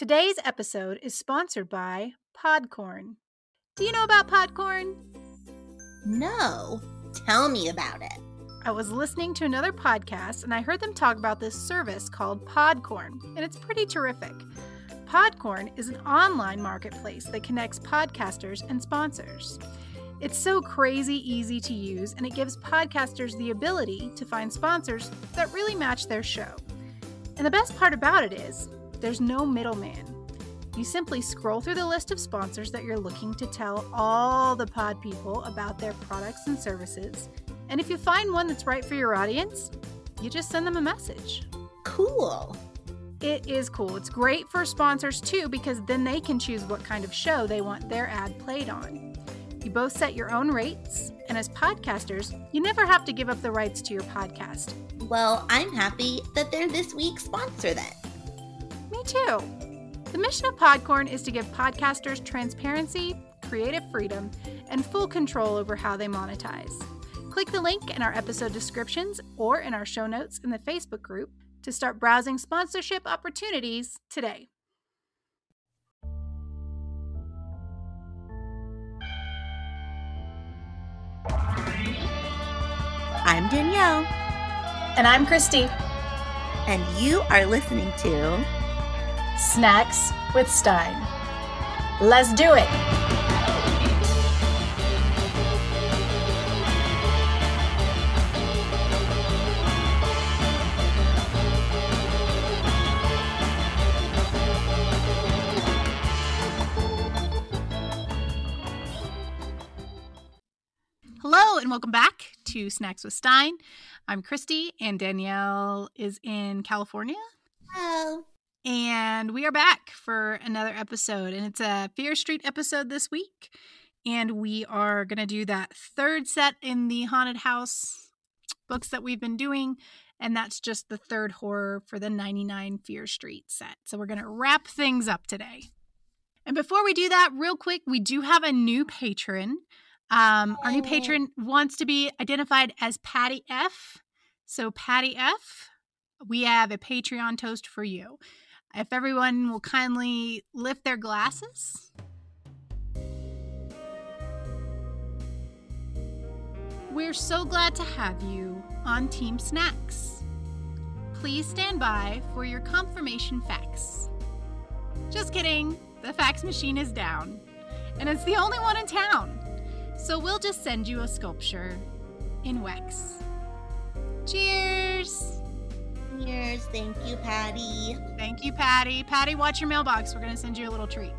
Today's episode is sponsored by Podcorn. Do you know about Podcorn? No. Tell me about it. I was listening to another podcast and I heard them talk about this service called Podcorn, and it's pretty terrific. Podcorn is an online marketplace that connects podcasters and sponsors. It's so crazy easy to use, and it gives podcasters the ability to find sponsors that really match their show. And the best part about it is, there's no middleman. You simply scroll through the list of sponsors that you're looking to tell all the pod people about their products and services. And if you find one that's right for your audience, you just send them a message. Cool. It is cool. It's great for sponsors too because then they can choose what kind of show they want their ad played on. You both set your own rates, and as podcasters, you never have to give up the rights to your podcast. Well, I'm happy that they're this week's sponsor then. Me too. The mission of Podcorn is to give podcasters transparency, creative freedom, and full control over how they monetize. Click the link in our episode descriptions or in our show notes in the Facebook group to start browsing sponsorship opportunities today. I'm Danielle, And I'm Christy. and you are listening to Snacks with Stine. Let's do it. Hello, and welcome back to Snacks with Stine. I'm Christy, and Danielle is in California. Oh. And we are back for another episode, and it's a Fear Street episode this week. And we are going to do that third set in the haunted house books that we've been doing. And that's just the third horror for the 99 Fear Street set. So we're going to wrap things up today. And before we do that, real quick, we do have a new patron. Um, our new patron wants to be identified as Patty F. So, Patty F, we have a Patreon toast for you. If everyone will kindly lift their glasses. We're so glad to have you on Team Snacks. Please stand by for your confirmation fax. Just kidding, the fax machine is down, and it's the only one in town. So we'll just send you a sculpture in wax. Cheers! Cheers. Thank you, Patty. Thank you, Patty. Patty, watch your mailbox. We're going to send you a little treat.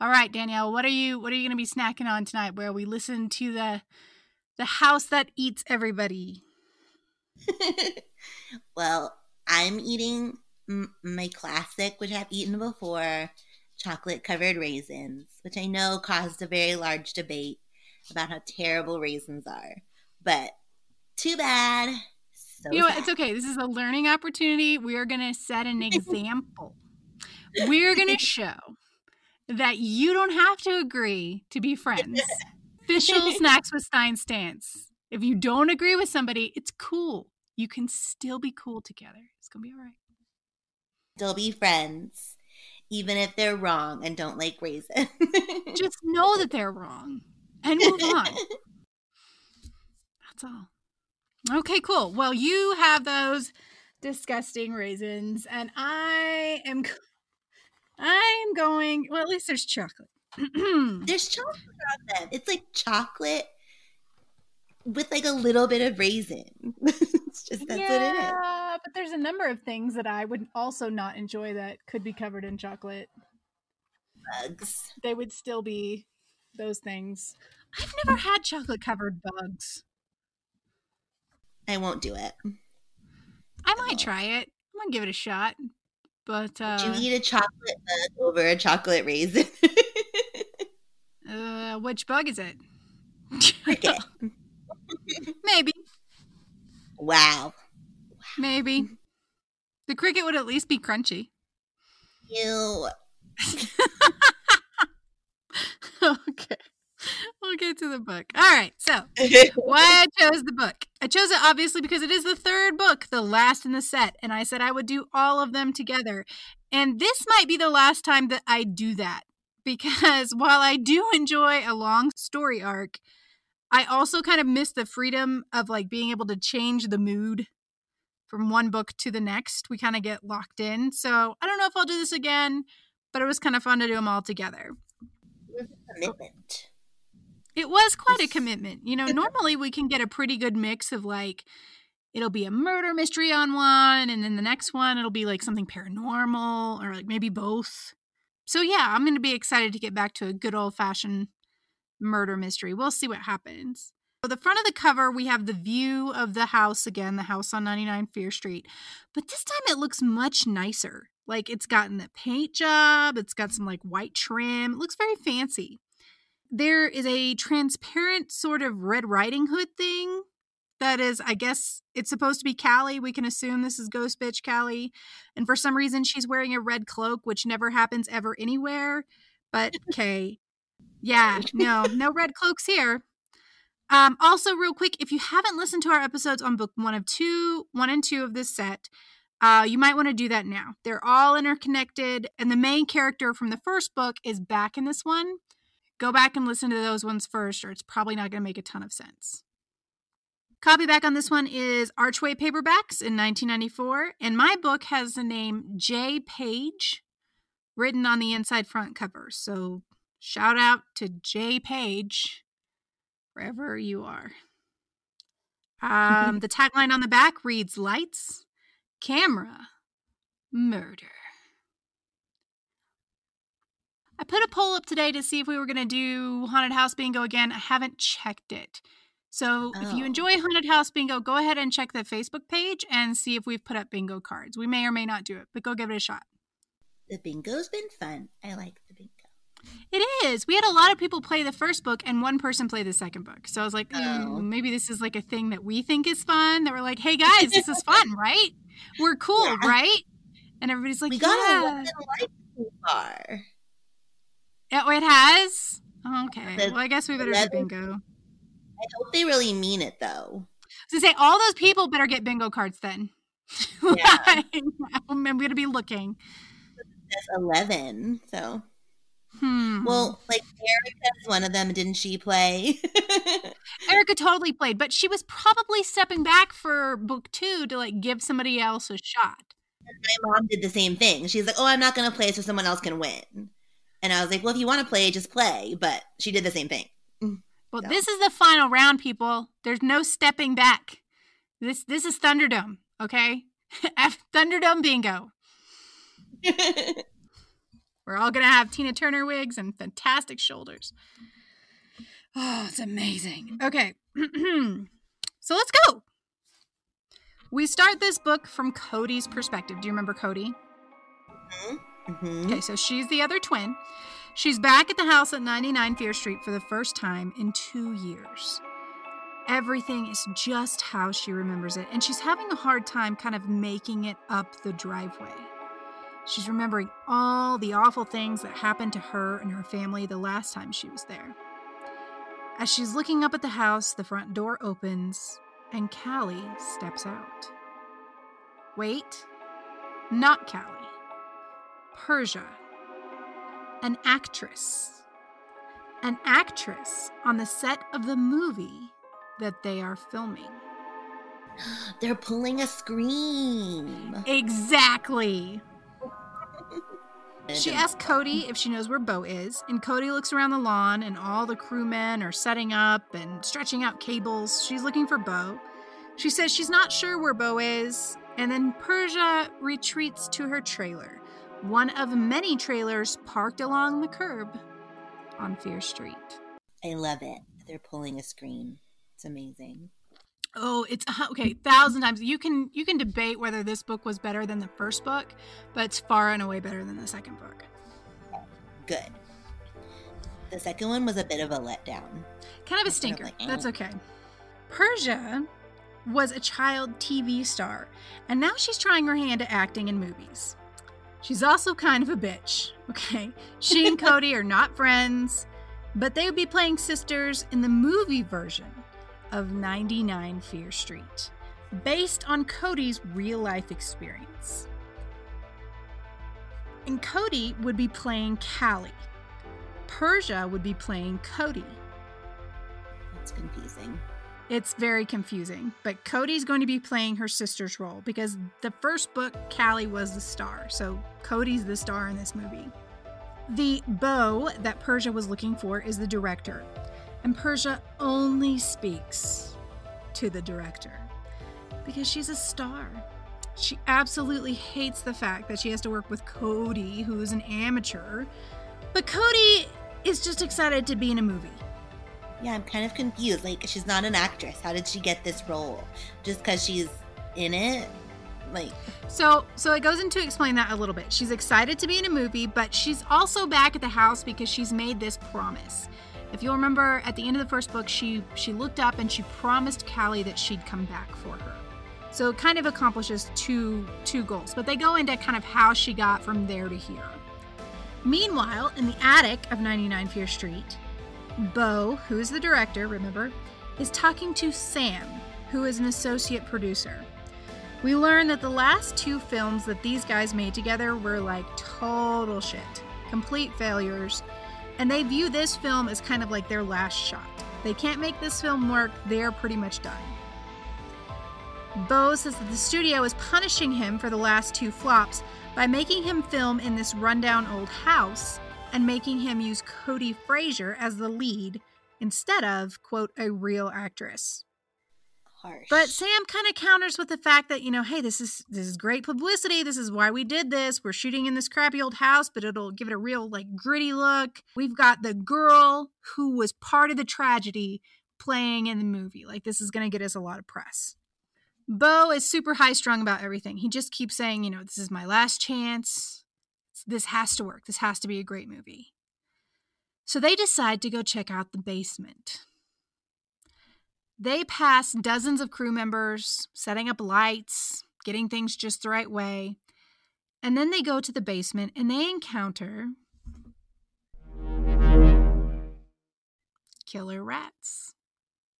All right, Danielle, what are you what are you going to be snacking on tonight where we listen to the the house that eats everybody? well, I'm eating m- my classic, which I've eaten before chocolate covered raisins, which I know caused a very large debate about how terrible raisins are. But too bad. So you know what? sad. It's okay. This is a learning opportunity. We are going to set an example. We're going to show that you don't have to agree to be friends. Official Snacks with Stine stance. If you don't agree with somebody, it's cool. You can still be cool together. It's going to be all right. Still be friends, even if they're wrong and don't like raisins. Just know that they're wrong and move on. That's all. Okay, cool. Well, you have those disgusting raisins, and I am. I am going. Well, at least there's chocolate. There's chocolate on them. It's like chocolate with like a little bit of raisin. it's just that's what it is. yeah, but there's a number of things that I would also not enjoy that could be covered in chocolate. Bugs. They would still be those things. I've never had chocolate covered bugs. I won't do it. I might try it. I'm gonna give it a shot. But uh, Would you eat a chocolate bug over a chocolate raisin? uh, which bug is it? Cricket. Maybe, wow. maybe. The cricket would at least be crunchy. You. okay. we'll get to the book. All right. So, why I chose the book. I chose it obviously because it is the third book, the last in the set. And I said I would do all of them together. And this might be the last time that I do that because while I do enjoy a long story arc, I also kind of miss the freedom of like being able to change the mood from one book to the next. We kind of get locked in. So I don't know if I'll do this again, but it was kind of fun to do them all together. Commitment. It was quite a commitment. You know, normally we can get a pretty good mix of like, it'll be a murder mystery on one, and then the next one it'll be like something paranormal or like maybe both. So yeah, I'm going to be excited to get back to a good old fashioned murder mystery. We'll see what happens. So the front of the cover, we have the view of the house again, the house on 99 Fear Street. But this time it looks much nicer. Like it's gotten the paint job, it's got some like white trim. It looks very fancy. There is a transparent sort of Red Riding Hood thing that is, I guess it's supposed to be Callie. We can assume this is Ghost Bitch Callie. And for some reason, she's wearing a red cloak, which never happens ever anywhere. But okay. Yeah, no, no red cloaks here. Um, also, real quick, if you haven't listened to our episodes on book one of two, one and two of this set, uh, you might want to do that now. They're all interconnected, and the main character from the first book is back in this one. Go back and listen to those ones first, or it's probably not going to make a ton of sense. Copy back on this one is Archway Paperbacks in 1994, and my book has the name J. Page written on the inside front cover. So shout out to J. Page, wherever you are. Um, the tagline on the back reads Lights, Camera, Murder. I put a poll up today to see if we were going to do Haunted House Bingo again. I haven't checked it. So oh. if you oh. enjoy Haunted House Bingo, go ahead and check the Facebook page and see if we've put up bingo cards. We may or may not do it, but go give it a shot. The bingo's been fun. I like the bingo. It is. We had a lot of people play the first book and one person play the second book. So I was like, oh. mm, maybe this is like a thing that we think is fun. That we're like, hey guys, this is fun, right? We're cool, yeah. right? And everybody's like, we got yeah. a so far. Oh, it has? Okay. Well, I guess we better do bingo. I hope they really mean it though. To say all those people better get bingo cards then. Yeah. I'm gonna be looking. That's eleven, so Hmm. Well, like Erica's one of them, didn't she play? Erica totally played, but she was probably stepping back for book two to like give somebody else a shot. My mom did the same thing. She's like, "Oh, I'm not going to play so someone else can win," and I was like, "Well, if you want to play, just play." But she did the same thing. Well, so. this is the final round, people. There's no stepping back. This this is Thunderdome, okay? Thunderdome bingo. We're all gonna have Tina Turner wigs and fantastic shoulders. Oh, it's amazing. Okay, so let's go. We start this book from Cody's perspective. Do you remember Cody? Mm-hmm. Mm-hmm. Okay, so she's the other twin. She's back at the house at 99 Fear Street for the first time in two years. Everything is just how she remembers it, and she's having a hard time kind of making it up the driveway. She's remembering all the awful things that happened to her and her family the last time she was there. As she's looking up at the house, the front door opens and Callie steps out. Wait, not Callie. Persia an actress. An actress on the set of the movie that they are filming. They're pulling a scream. Exactly. she asks Cody if she knows where Bo is, and Cody looks around the lawn, and all the crewmen are setting up and stretching out cables. She's looking for Bo. She says she's not sure where Bo is, and then Persia retreats to her trailer one of many trailers parked along the curb on Fear Street. I love it. They're pulling a screen. It's amazing. Oh, it's okay. Thousand times you can you can debate whether this book was better than the first book, but it's far and away better than the second book. Good. The second one was a bit of a letdown. Kind of a stinker. Of like, eh. That's okay. Persia was a child TV star, and now she's trying her hand at acting in movies. She's also kind of a bitch, okay? She and Cody are not friends. But they would be playing sisters in the movie version of 99 Fear Street, based on Cody's real life experience. And Cody would be playing Callie. Persia would be playing Cody. That's confusing. It's very confusing, but Cody's going to be playing her sister's role because the first book, Callie was the star, so Cody's the star in this movie. The Bo that Persia was looking for is the director, and Persia only speaks to the director because she's a star. She absolutely hates the fact that she has to work with Cody, who's an amateur, but Cody is just excited to be in a movie. Yeah, I'm kind of confused. Like, she's not an actress. How did she get this role? Just because she's in it? Like, So, so it goes into explain that a little bit. She's excited to be in a movie, but she's also back at the house because she's made this promise. If you'll remember, at the end of the first book, she she looked up and she promised Callie that she'd come back for her. So it kind of accomplishes two two goals, but they go into kind of how she got from there to here. Meanwhile, in the attic of 99 Fear Street, Bo, who is the director, remember, is talking to Sam, who is an associate producer. We learn that the last two films that these guys made together were like total shit, complete failures, and they view this film as kind of like their last shot. They can't make this film work, they're pretty much done. Bo says that the studio is punishing him for the last two flops by making him film in this rundown old house and making him use Cody Frazier as the lead instead of, quote, a real actress. harsh. But Sam kind of counters with the fact that, you know, hey, this is this is great publicity. This is why we did this. We're shooting in this crappy old house, but it'll give it a real like gritty look. We've got the girl who was part of the tragedy playing in the movie. Like this is going to get us a lot of press. Bo is super high strung about everything. He just keeps saying, you know, this is my last chance. This has to work. This has to be a great movie. So they decide to go check out the basement. They pass dozens of crew members, setting up lights, getting things just the right way. And then they go to the basement and they encounter killer rats.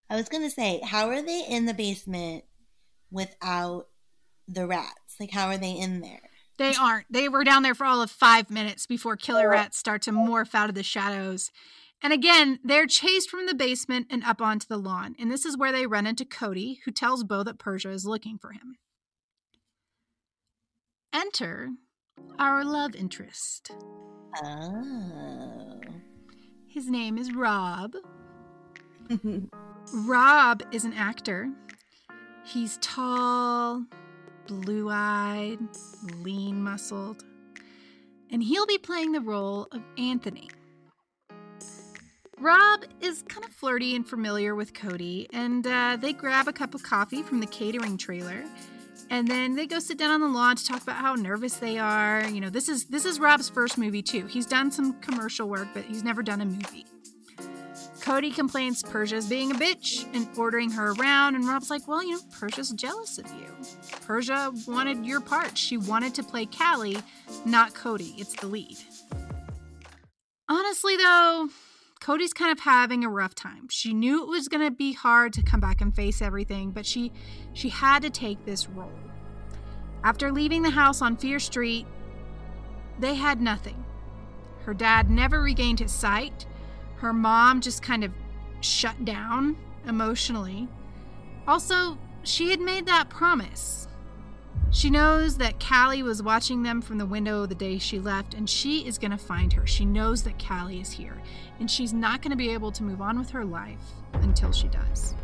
I was going to say, how are they in the basement without the rats? Like, how are they in there? They aren't. They were down there for all of five minutes before killer oh. rats start to morph out of the shadows. And again, they're chased from the basement and up onto the lawn. And this is where they run into Cody, who tells Bo that Persia is looking for him. Enter our love interest. Oh. His name is Rob. Rob is an actor. He's tall, blue eyed, lean muscled, and he'll be playing the role of Anthony. Rob is kind of flirty and familiar with Cody, and uh, they grab a cup of coffee from the catering trailer, and then they go sit down on the lawn to talk about how nervous they are. You know, this is this is Rob's first movie too. He's done some commercial work, but he's never done a movie. Cody complains Persia's being a bitch and ordering her around, and Rob's like, Well, you know, Persia's jealous of you. Persia wanted your part. She wanted to play Callie, not Cody. It's the lead. Honestly, though, Cody's kind of having a rough time. She knew it was going to be hard to come back and face everything, but she she had to take this role. After leaving the house on Fear Street, they had nothing. Her dad never regained his sight. Her mom just kind of shut down emotionally. Also, she had made that promise. She knows that Callie was watching them from the window the day she left, and she is going to find her. She knows that Callie is here, and she's not going to be able to move on with her life until she does.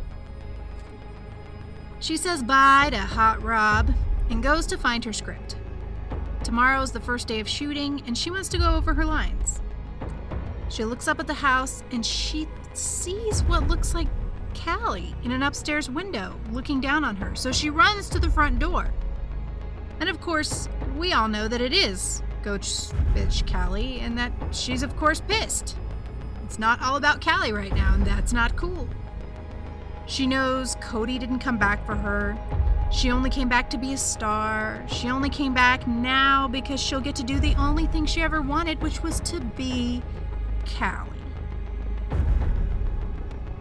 She says bye to Hot Rob and goes to find her script. Tomorrow's the first day of shooting, and she wants to go over her lines. She looks up at the house and she sees what looks like Callie in an upstairs window looking down on her, so she runs to the front door. And of course, we all know that it is Ghost Bitch Callie, and that she's, of course, pissed. It's not all about Callie right now, and that's not cool. She knows Cody didn't come back for her. She only came back to be a star. She only came back now because she'll get to do the only thing she ever wanted, which was to be Callie.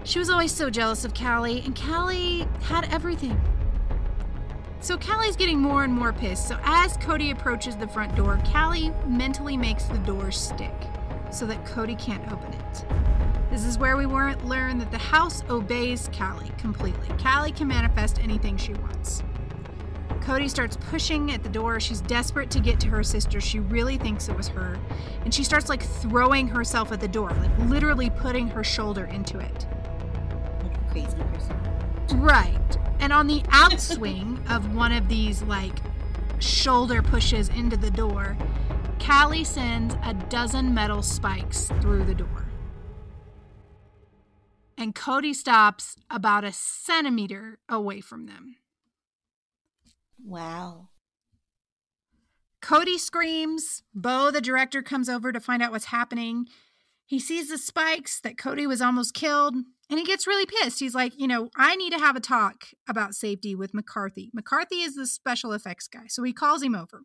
She was always so jealous of Callie, and Callie had everything. So Callie's getting more and more pissed. So as Cody approaches the front door, Callie mentally makes the door stick so that Cody can't open it. This is where we learn that the house obeys Callie completely. Callie can manifest anything she wants. Cody starts pushing at the door. She's desperate to get to her sister. She really thinks it was her. And she starts like throwing herself at the door, like literally putting her shoulder into it. Like a crazy person. Right. And on the outswing of one of these like shoulder pushes into the door, Callie sends a dozen metal spikes through the door. And Cody stops about a centimeter away from them. Wow. Cody screams. Bo, the director, comes over to find out what's happening. He sees the spikes that Cody was almost killed and he gets really pissed. He's like, you know, I need to have a talk about safety with McCarthy. McCarthy is the special effects guy. So he calls him over.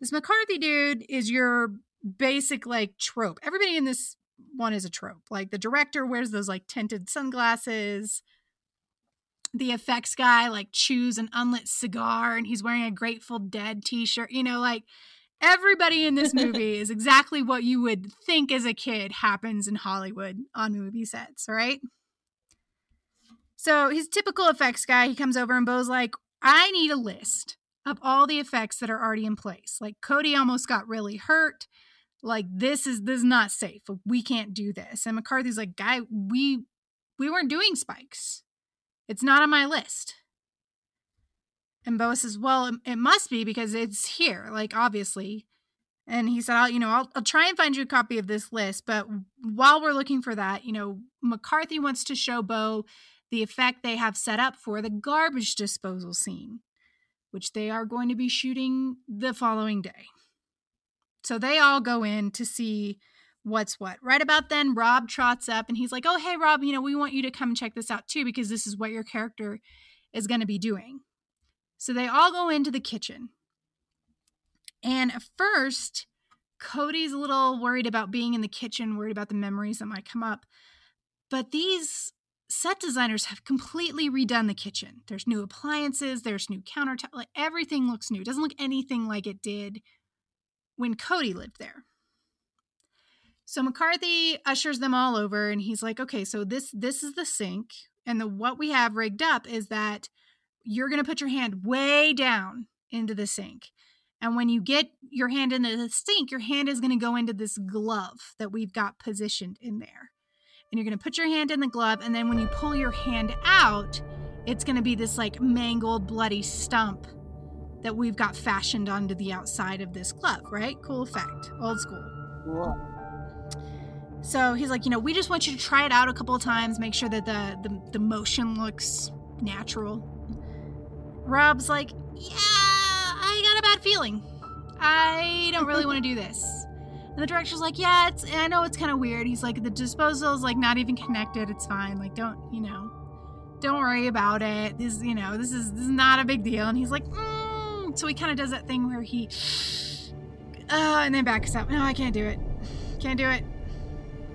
This McCarthy dude is your basic like trope. Everybody in this one is a trope. Like the director wears those like tinted sunglasses. The effects guy like chews an unlit cigar and he's wearing a Grateful Dead t shirt. You know, like everybody in this movie is exactly what you would think as a kid happens in Hollywood on movie sets, right? So he's typical effects guy. He comes over and Bo's like, I need a list of all the effects that are already in place. Like Cody almost got really hurt. Like this is this is not safe. We can't do this. And McCarthy's like, guy, we we weren't doing spikes. It's not on my list. And Bo says, Well, it must be because it's here, like, obviously. And he said, I'll, you know, I'll, I'll try and find you a copy of this list. But while we're looking for that, you know, McCarthy wants to show Bo the effect they have set up for the garbage disposal scene, which they are going to be shooting the following day. So they all go in to see what's what. Right about then, Rob trots up and he's like, Oh, hey, Rob, you know, we want you to come check this out too, because this is what your character is going to be doing. So they all go into the kitchen. And at first, Cody's a little worried about being in the kitchen, worried about the memories that might come up. But these set designers have completely redone the kitchen. There's new appliances, there's new countertop, like everything looks new. It doesn't look anything like it did when Cody lived there. So McCarthy ushers them all over and he's like, "Okay, so this this is the sink and the what we have rigged up is that you're going to put your hand way down into the sink. And when you get your hand into the sink, your hand is going to go into this glove that we've got positioned in there. And you're going to put your hand in the glove. And then when you pull your hand out, it's going to be this like mangled, bloody stump that we've got fashioned onto the outside of this glove, right? Cool effect. Old school. Cool. So he's like, you know, we just want you to try it out a couple of times, make sure that the, the, the motion looks natural. Rob's like, yeah, I got a bad feeling. I don't really want to do this. And the director's like, yeah, it's, I know it's kind of weird. He's like, the disposal is like not even connected. It's fine. Like, don't, you know, don't worry about it. This, you know, this is, this is not a big deal. And he's like, mm. so he kind of does that thing where he, uh, and then backs up. No, I can't do it. Can't do it.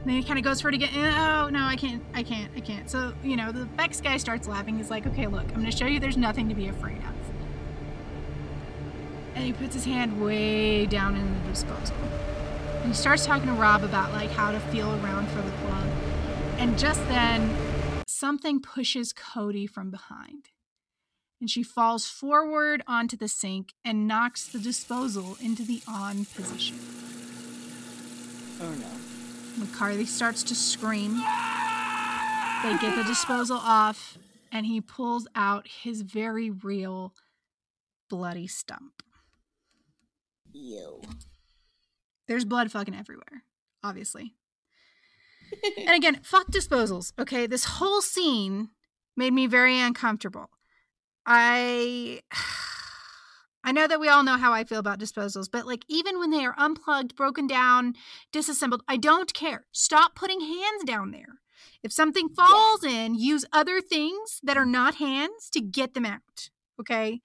Then he kind of goes for it again. Oh no, I can't, I can't, I can't. So you know, the Bex guy starts laughing. He's like, "Okay, look, I'm going to show you. There's nothing to be afraid of." And he puts his hand way down in the disposal, and he starts talking to Rob about like how to feel around for the glove. And just then, something pushes Cody from behind, and she falls forward onto the sink and knocks the disposal into the on position. Oh no. McCarthy starts to scream. They get the disposal off, and he pulls out his very real bloody stump. Ew. There's blood fucking everywhere, obviously. and again, fuck disposals. Okay, this whole scene made me very uncomfortable. I I know that we all know how I feel about disposals, but like even when they are unplugged, broken down, disassembled, I don't care. Stop putting hands down there. If something falls in, use other things that are not hands to get them out. Okay?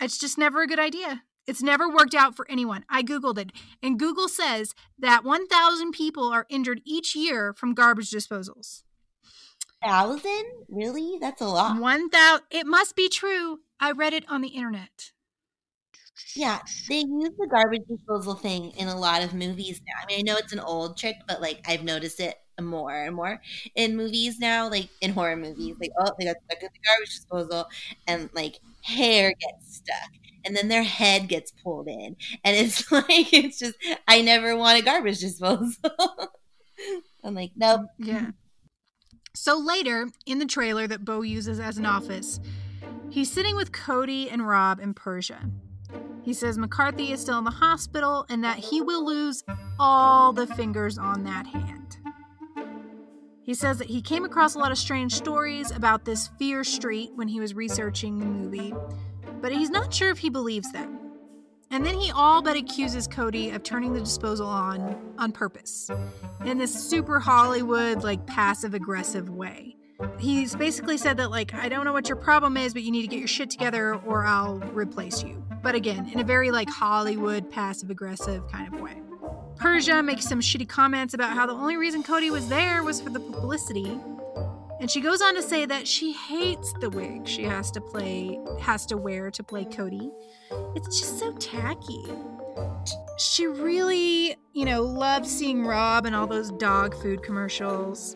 It's just never a good idea. It's never worked out for anyone. I Googled it, and Google says that 1,000 people are injured each year from garbage disposals. thousand? Really? That's a lot. One thousand. It must be true. I read it on the internet. Yeah, they use the garbage disposal thing in a lot of movies now. I mean, I know it's an old trick, but like I've noticed it more and more in movies now, like in horror movies. Like, oh, they got stuck at the garbage disposal, and like hair gets stuck, and then their head gets pulled in, and it's like it's just I never want a garbage disposal. I'm like, nope. Mm, yeah. So later in the trailer that Bo uses as an office, he's sitting with Cody and Rob in Persia. He says McCarthy is still in the hospital and that he will lose all the fingers on that hand. He says that he came across a lot of strange stories about this Fear Street when he was researching the movie, but he's not sure if he believes them. And then he all but accuses Cody of turning the disposal on on purpose in this super Hollywood, like passive aggressive way. He's basically said that, like, I don't know what your problem is, but you need to get your shit together or I'll replace you. But again, in a very like Hollywood passive aggressive kind of way. Persia makes some shitty comments about how the only reason Cody was there was for the publicity. And she goes on to say that she hates the wig she has to play has to wear to play Cody. It's just so tacky. She really, you know, loves seeing Rob and all those dog food commercials.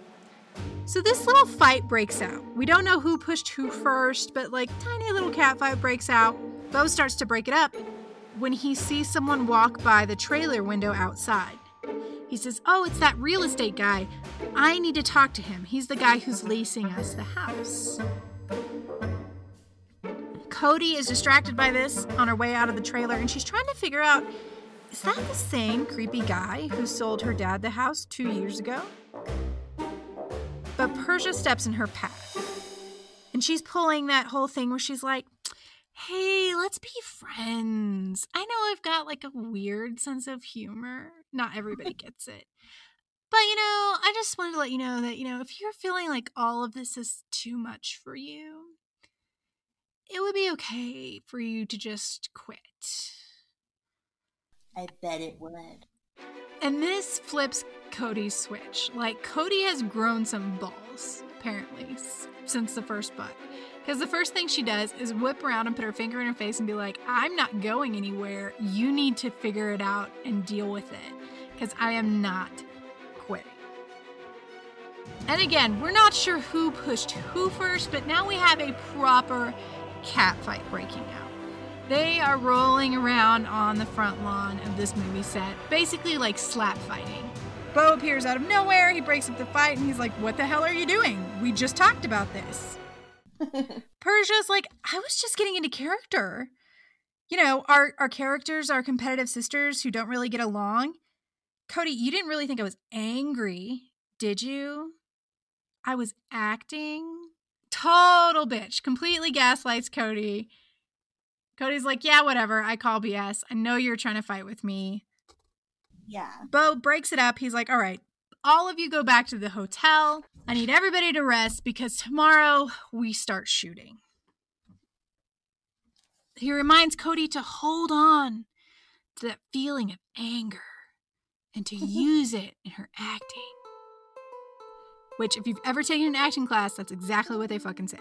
So this little fight breaks out. We don't know who pushed who first, but like tiny little cat fight breaks out. Bo starts to break it up when he sees someone walk by the trailer window outside. He says, Oh, it's that real estate guy. I need to talk to him. He's the guy who's leasing us the house. Cody is distracted by this on her way out of the trailer, and she's trying to figure out is that the same creepy guy who sold her dad the house two years ago? But Persia steps in her path. And she's pulling that whole thing where she's like, hey, let's be friends. I know I've got like a weird sense of humor. Not everybody gets it. But, you know, I just wanted to let you know that, you know, if you're feeling like all of this is too much for you, it would be okay for you to just quit. I bet it would. And this flips Cody's switch. Like, Cody has grown some balls, apparently, since the first butt. Because the first thing she does is whip around and put her finger in her face and be like, I'm not going anywhere. You need to figure it out and deal with it. Because I am not quitting. And again, we're not sure who pushed who first, but now we have a proper cat fight breaking out. They are rolling around on the front lawn of this movie set, basically like slap fighting. Bo appears out of nowhere, he breaks up the fight, and he's like, What the hell are you doing? We just talked about this. Persia's like, I was just getting into character. You know, our our characters are competitive sisters who don't really get along. Cody, you didn't really think I was angry, did you? I was acting. Total bitch. Completely gaslights Cody. Cody's like, yeah, whatever. I call BS. I know you're trying to fight with me. Yeah. Bo breaks it up. He's like, all right, all of you go back to the hotel. I need everybody to rest because tomorrow we start shooting. He reminds Cody to hold on to that feeling of anger and to use it in her acting. Which, if you've ever taken an acting class, that's exactly what they fucking say.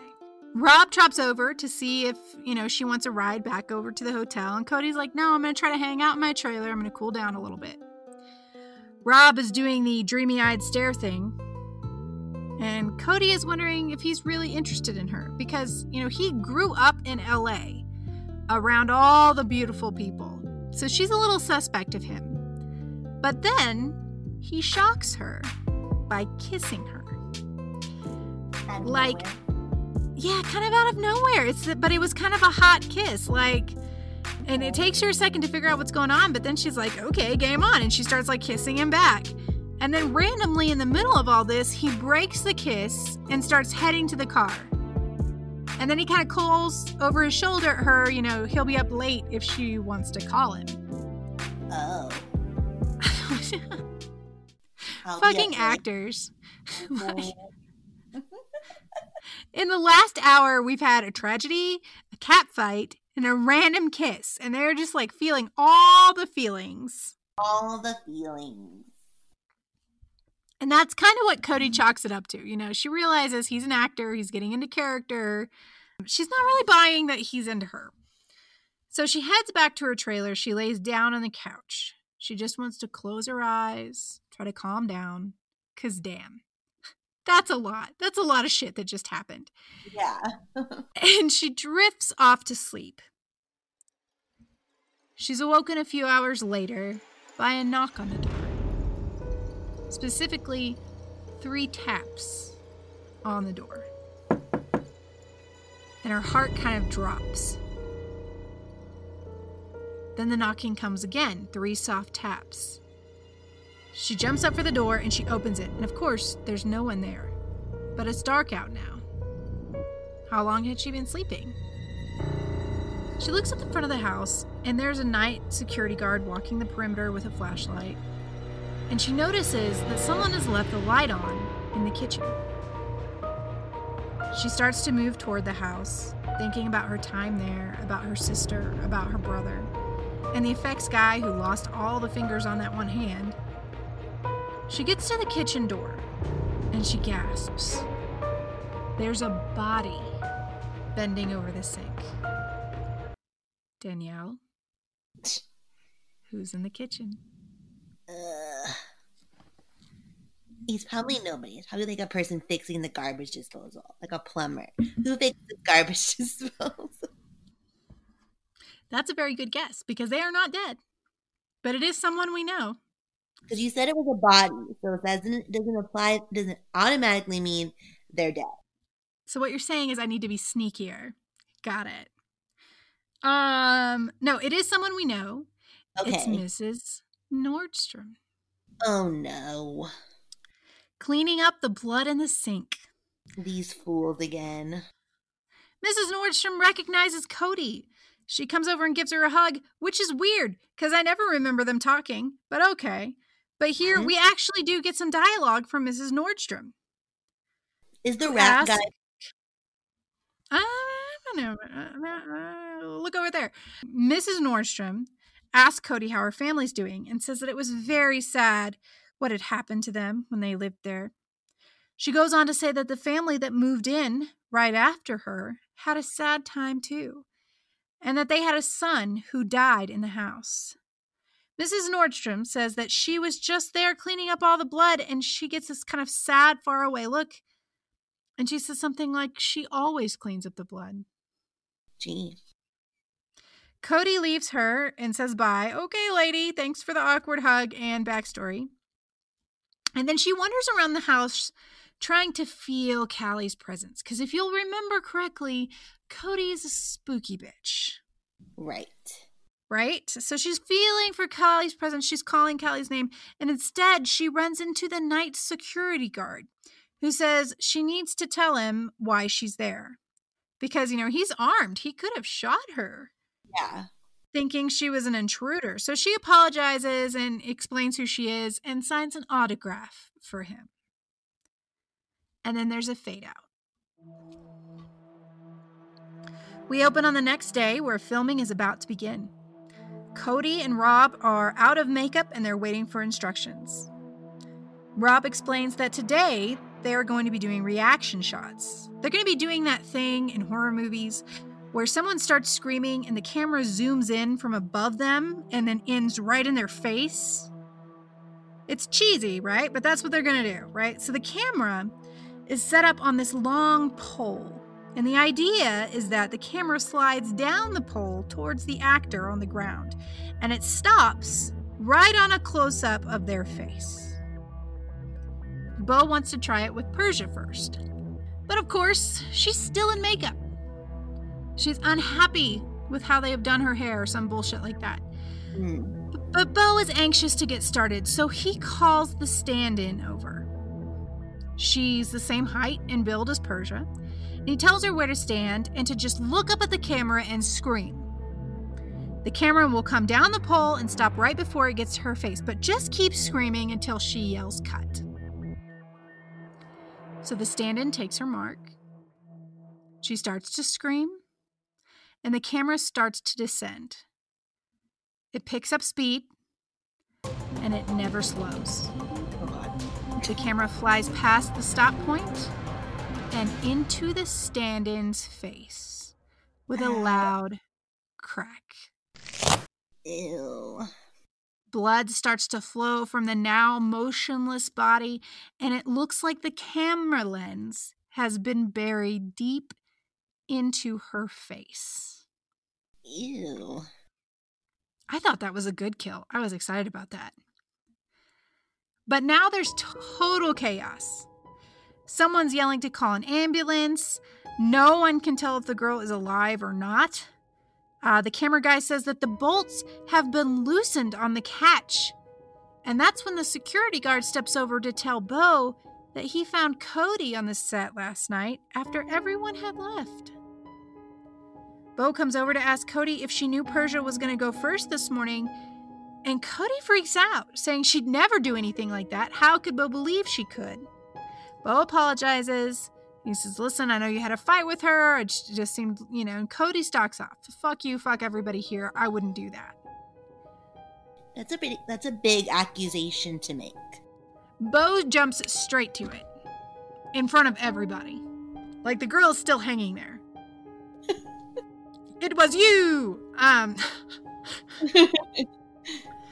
Rob trops over to see if, you know, she wants a ride back over to the hotel. And Cody's like, no, I'm going to try to hang out in my trailer. I'm going to cool down a little bit. Rob is doing the dreamy eyed stare thing. And Cody is wondering if he's really interested in her because, you know, he grew up in LA around all the beautiful people. So she's a little suspect of him. But then he shocks her by kissing her. like, yeah, kind of out of nowhere. It's but it was kind of a hot kiss. Like, and it takes her a second to figure out what's going on, but then she's like, okay, game on. And she starts like kissing him back. And then randomly in the middle of all this, he breaks the kiss and starts heading to the car. And then he kind of calls over his shoulder at her, you know, he'll be up late if she wants to call him. Oh. Fucking actors. in the last hour, we've had a tragedy, a cat fight, and a random kiss. And they're just like feeling all the feelings. All the feelings. And that's kind of what Cody chalks it up to. You know, she realizes he's an actor, he's getting into character. She's not really buying that he's into her. So she heads back to her trailer. She lays down on the couch. She just wants to close her eyes, try to calm down, because damn, that's a lot. That's a lot of shit that just happened. Yeah. and she drifts off to sleep. She's awoken a few hours later by a knock on the door. Specifically, three taps on the door. And her heart kind of drops. Then the knocking comes again, three soft taps. She jumps up for the door and she opens it, and of course, there's no one there. But it's dark out now. How long had she been sleeping? She looks at the front of the house, and there's a night security guard walking the perimeter with a flashlight. And she notices that someone has left the light on in the kitchen. She starts to move toward the house, thinking about her time there, about her sister, about her brother, and the effects guy who lost all the fingers on that one hand. She gets to the kitchen door and she gasps. There's a body bending over the sink. Danielle, who's in the kitchen? He's probably nobody. It's probably like a person fixing the garbage disposal, like a plumber who fixes garbage disposal. That's a very good guess because they are not dead, but it is someone we know. Because you said it was a body, so it doesn't it doesn't apply. Doesn't automatically mean they're dead. So what you're saying is I need to be sneakier. Got it. Um, no, it is someone we know. Okay. It's Mrs. Nordstrom Oh no, cleaning up the blood in the sink. these fools again. Mrs. Nordstrom recognizes Cody. She comes over and gives her a hug, which is weird because I never remember them talking, but okay. But here Mhm. we actually do get some dialogue from Mrs. Nordstrom. Is the rat asked- guy? I don't know. Uh, uh, Look over there. Mrs. Nordstrom asks Cody how her family's doing and says that it was very sad what had happened to them when they lived there. She goes on to say that the family that moved in right after her had a sad time too, and that they had a son who died in the house. Mrs. Nordstrom says that she was just there cleaning up all the blood and she gets this kind of sad, faraway look and she says something like she always cleans up the blood. Gee, Cody leaves her and says bye. Okay, lady, thanks for the awkward hug and backstory. And then she wanders around the house trying to feel Callie's presence. Because if you'll remember correctly, Cody is a spooky bitch, right. Right? So she's feeling for Callie's presence. She's calling Callie's name. And instead, she runs into the night security guard who says she needs to tell him why she's there. Because, you know, he's armed. He could have shot her. Yeah. thinking she was an intruder. So she apologizes and explains who she is and signs an autograph for him. And then there's a fade out. We open on the next day where filming is about to begin. Cody and Rob are out of makeup and they're waiting for instructions. Rob explains that today they are going to be doing reaction shots. They're going to be doing that thing in horror movies where someone starts screaming and the camera zooms in from above them and then ends right in their face. It's cheesy, right? But that's what they're going to do, right? So the camera is set up on this long pole. And the idea is that the camera slides down the pole towards the actor on the ground and it stops right on a close up of their face. Bo wants to try it with Persia first. But of course, she's still in makeup. She's unhappy with how they have done her hair or some bullshit like that. Hmm. But Bo is anxious to get started, so he calls the stand in over. She's the same height and build as Persia, and he tells her where to stand and to just look up at the camera and scream. The camera will come down the pole and stop right before it gets to her face, but just keep screaming until she yells cut. So the stand in takes her mark. She starts to scream, and the camera starts to descend. It picks up speed and it never slows. Oh The camera flies past the stop point and into the stand in's face with a loud crack. Ew. Blood starts to flow from the now motionless body, and it looks like the camera lens has been buried deep into her face. Ew. I thought that was a good kill. I was excited about that. But now there's total chaos. Someone's yelling to call an ambulance. No one can tell if the girl is alive or not. Uh, the camera guy says that the bolts have been loosened on the catch. And that's when the security guard steps over to tell Bo that he found Cody on the set last night after everyone had left. Bo comes over to ask Cody if she knew Persia was going to go first this morning, and Cody freaks out, saying she'd never do anything like that. How could Bo believe she could? Bo apologizes. He says, Listen, I know you had a fight with her. It just seemed, you know, and Cody stalks off. Fuck you, fuck everybody here. I wouldn't do that. That's a pretty that's a big accusation to make. Bo jumps straight to it. In front of everybody. Like the girl is still hanging there. it was you! Um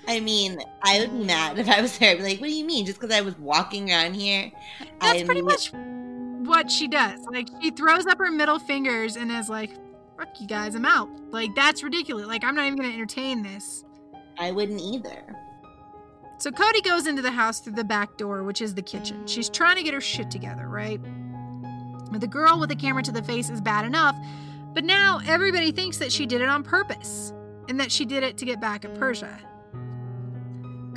I mean, I would be mad if I was there. I'd be like, what do you mean? Just because I was walking around here? That's I'm- pretty much what she does. Like she throws up her middle fingers and is like, "Fuck you guys, I'm out." Like that's ridiculous. Like I'm not even gonna entertain this. I wouldn't either. So Cody goes into the house through the back door, which is the kitchen. She's trying to get her shit together, right? The girl with the camera to the face is bad enough, but now everybody thinks that she did it on purpose and that she did it to get back at Persia.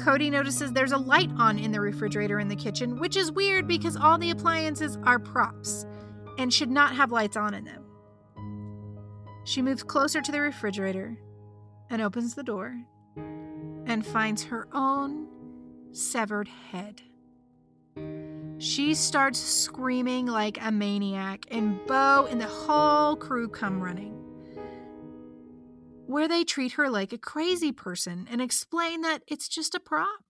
Cody notices there's a light on in the refrigerator in the kitchen, which is weird because all the appliances are props and should not have lights on in them. She moves closer to the refrigerator and opens the door and finds her own severed head. She starts screaming like a maniac, and Bo and the whole crew come running. Where they treat her like a crazy person and explain that it's just a prop.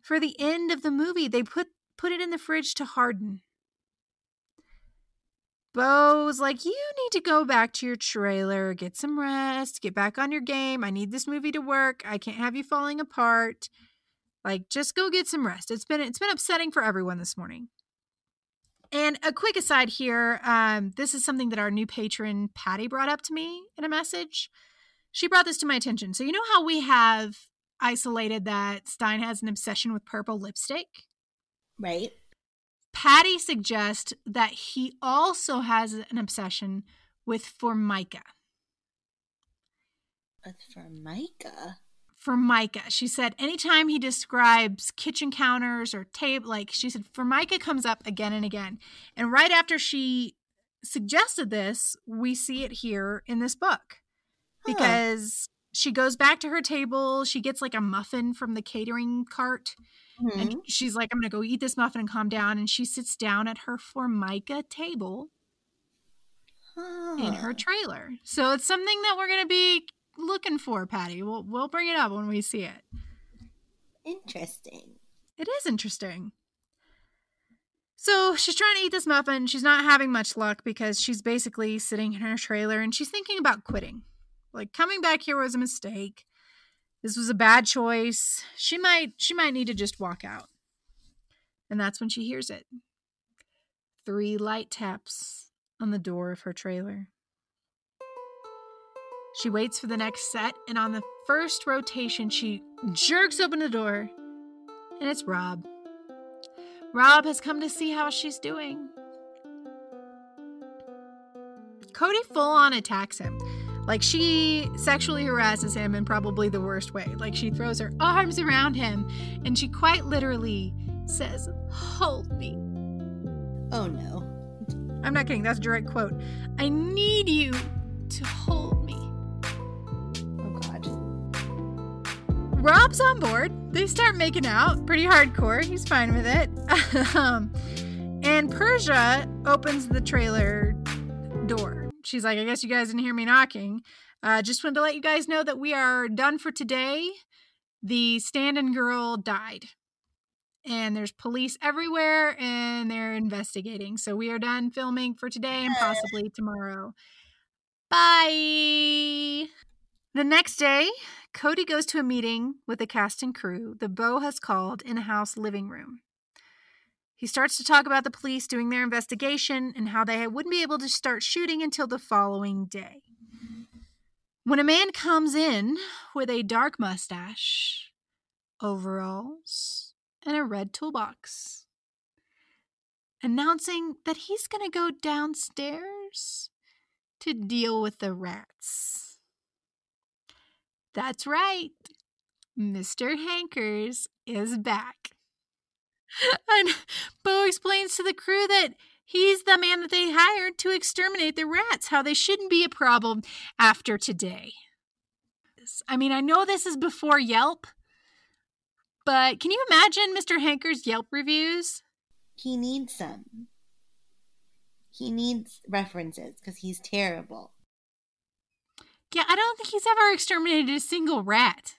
For the end of the movie, they put, put it in the fridge to harden. Bo's like, You need to go back to your trailer, get some rest, get back on your game. I need this movie to work. I can't have you falling apart. Like, just go get some rest. It's been it's been upsetting for everyone this morning. And a quick aside here, um, this is something that our new patron Patty brought up to me in a message. She brought this to my attention. So you know how we have isolated that Stine has an obsession with purple lipstick? Right? Patty suggests that he also has an obsession with Formica. But for Micah. Formica. She said anytime he describes kitchen counters or table, like she said, Formica comes up again and again. And right after she suggested this, we see it here in this book Huh. because she goes back to her table. She gets like a muffin from the catering cart. Mhm. And she's like, I'm going to go eat this muffin and calm down. And she sits down at her Formica table in her trailer. So it's something that we're going to be looking for, Patty. We'll, we'll bring it up when we see it. Interesting. It is interesting. So she's trying to eat this muffin. She's not having much luck because she's basically sitting in her trailer and she's thinking about quitting. Like coming back here was a mistake. This was a bad choice. She might she might need to just walk out. And that's when she hears it. Three light taps on the door of her trailer. She waits for the next set, and on the first rotation, she jerks open the door, and it's Rob. Rob has come to see how she's doing. Cody full on attacks him. Like she sexually harasses him in probably the worst way. Like she throws her arms around him and she quite literally says, Hold me. Oh no. I'm not kidding, that's a direct quote. I need you to hold me. Oh god. Rob's on board. They start making out pretty hardcore. He's fine with it. um, and Persia opens the trailer. She's like, I guess you guys didn't hear me knocking. Uh, just wanted to let you guys know that we are done for today. The stand in girl died. and there's police everywhere and they're investigating. So we are done filming for today and possibly tomorrow. Bye. The next day, Cody goes to a meeting with the cast and crew the Bo has called in a house living room. He starts to talk about the police doing their investigation and how they wouldn't be able to start shooting until the following day. When a man comes in with a dark mustache, overalls, and a red toolbox, announcing that he's going to go downstairs to deal with the rats. That's right, Mr. Hankers is back. And Bo explains to the crew that he's the man that they hired to exterminate the rats, how they shouldn't be a problem after today. I mean, I know this is before Yelp, but can you imagine Mr. Hanker's Yelp reviews? He needs some. He needs references because he's terrible. Yeah, I don't think he's ever exterminated a single rat.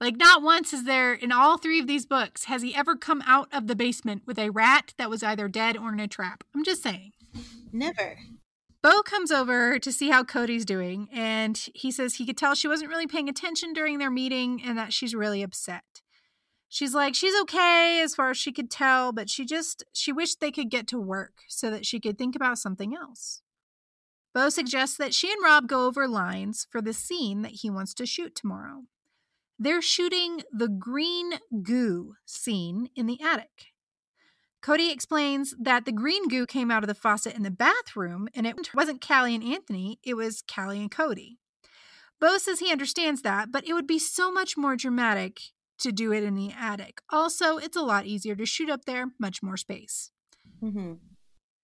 Like, not once is there, in all three of these books, has he ever come out of the basement with a rat that was either dead or in a trap. I'm just saying. Never. Bo comes over to see how Cody's doing, and he says he could tell she wasn't really paying attention during their meeting and that she's really upset. She's like, she's okay as far as she could tell, but she just, she wished they could get to work so that she could think about something else. Bo suggests that she and Rob go over lines for the scene that he wants to shoot tomorrow. They're shooting the green goo scene in the attic. Cody explains that the green goo came out of the faucet in the bathroom and it wasn't Callie and Anthony, it was Callie and Cody. Bo says he understands that, but it would be so much more dramatic to do it in the attic. Also, it's a lot easier to shoot up there, much more space. Mm-hmm.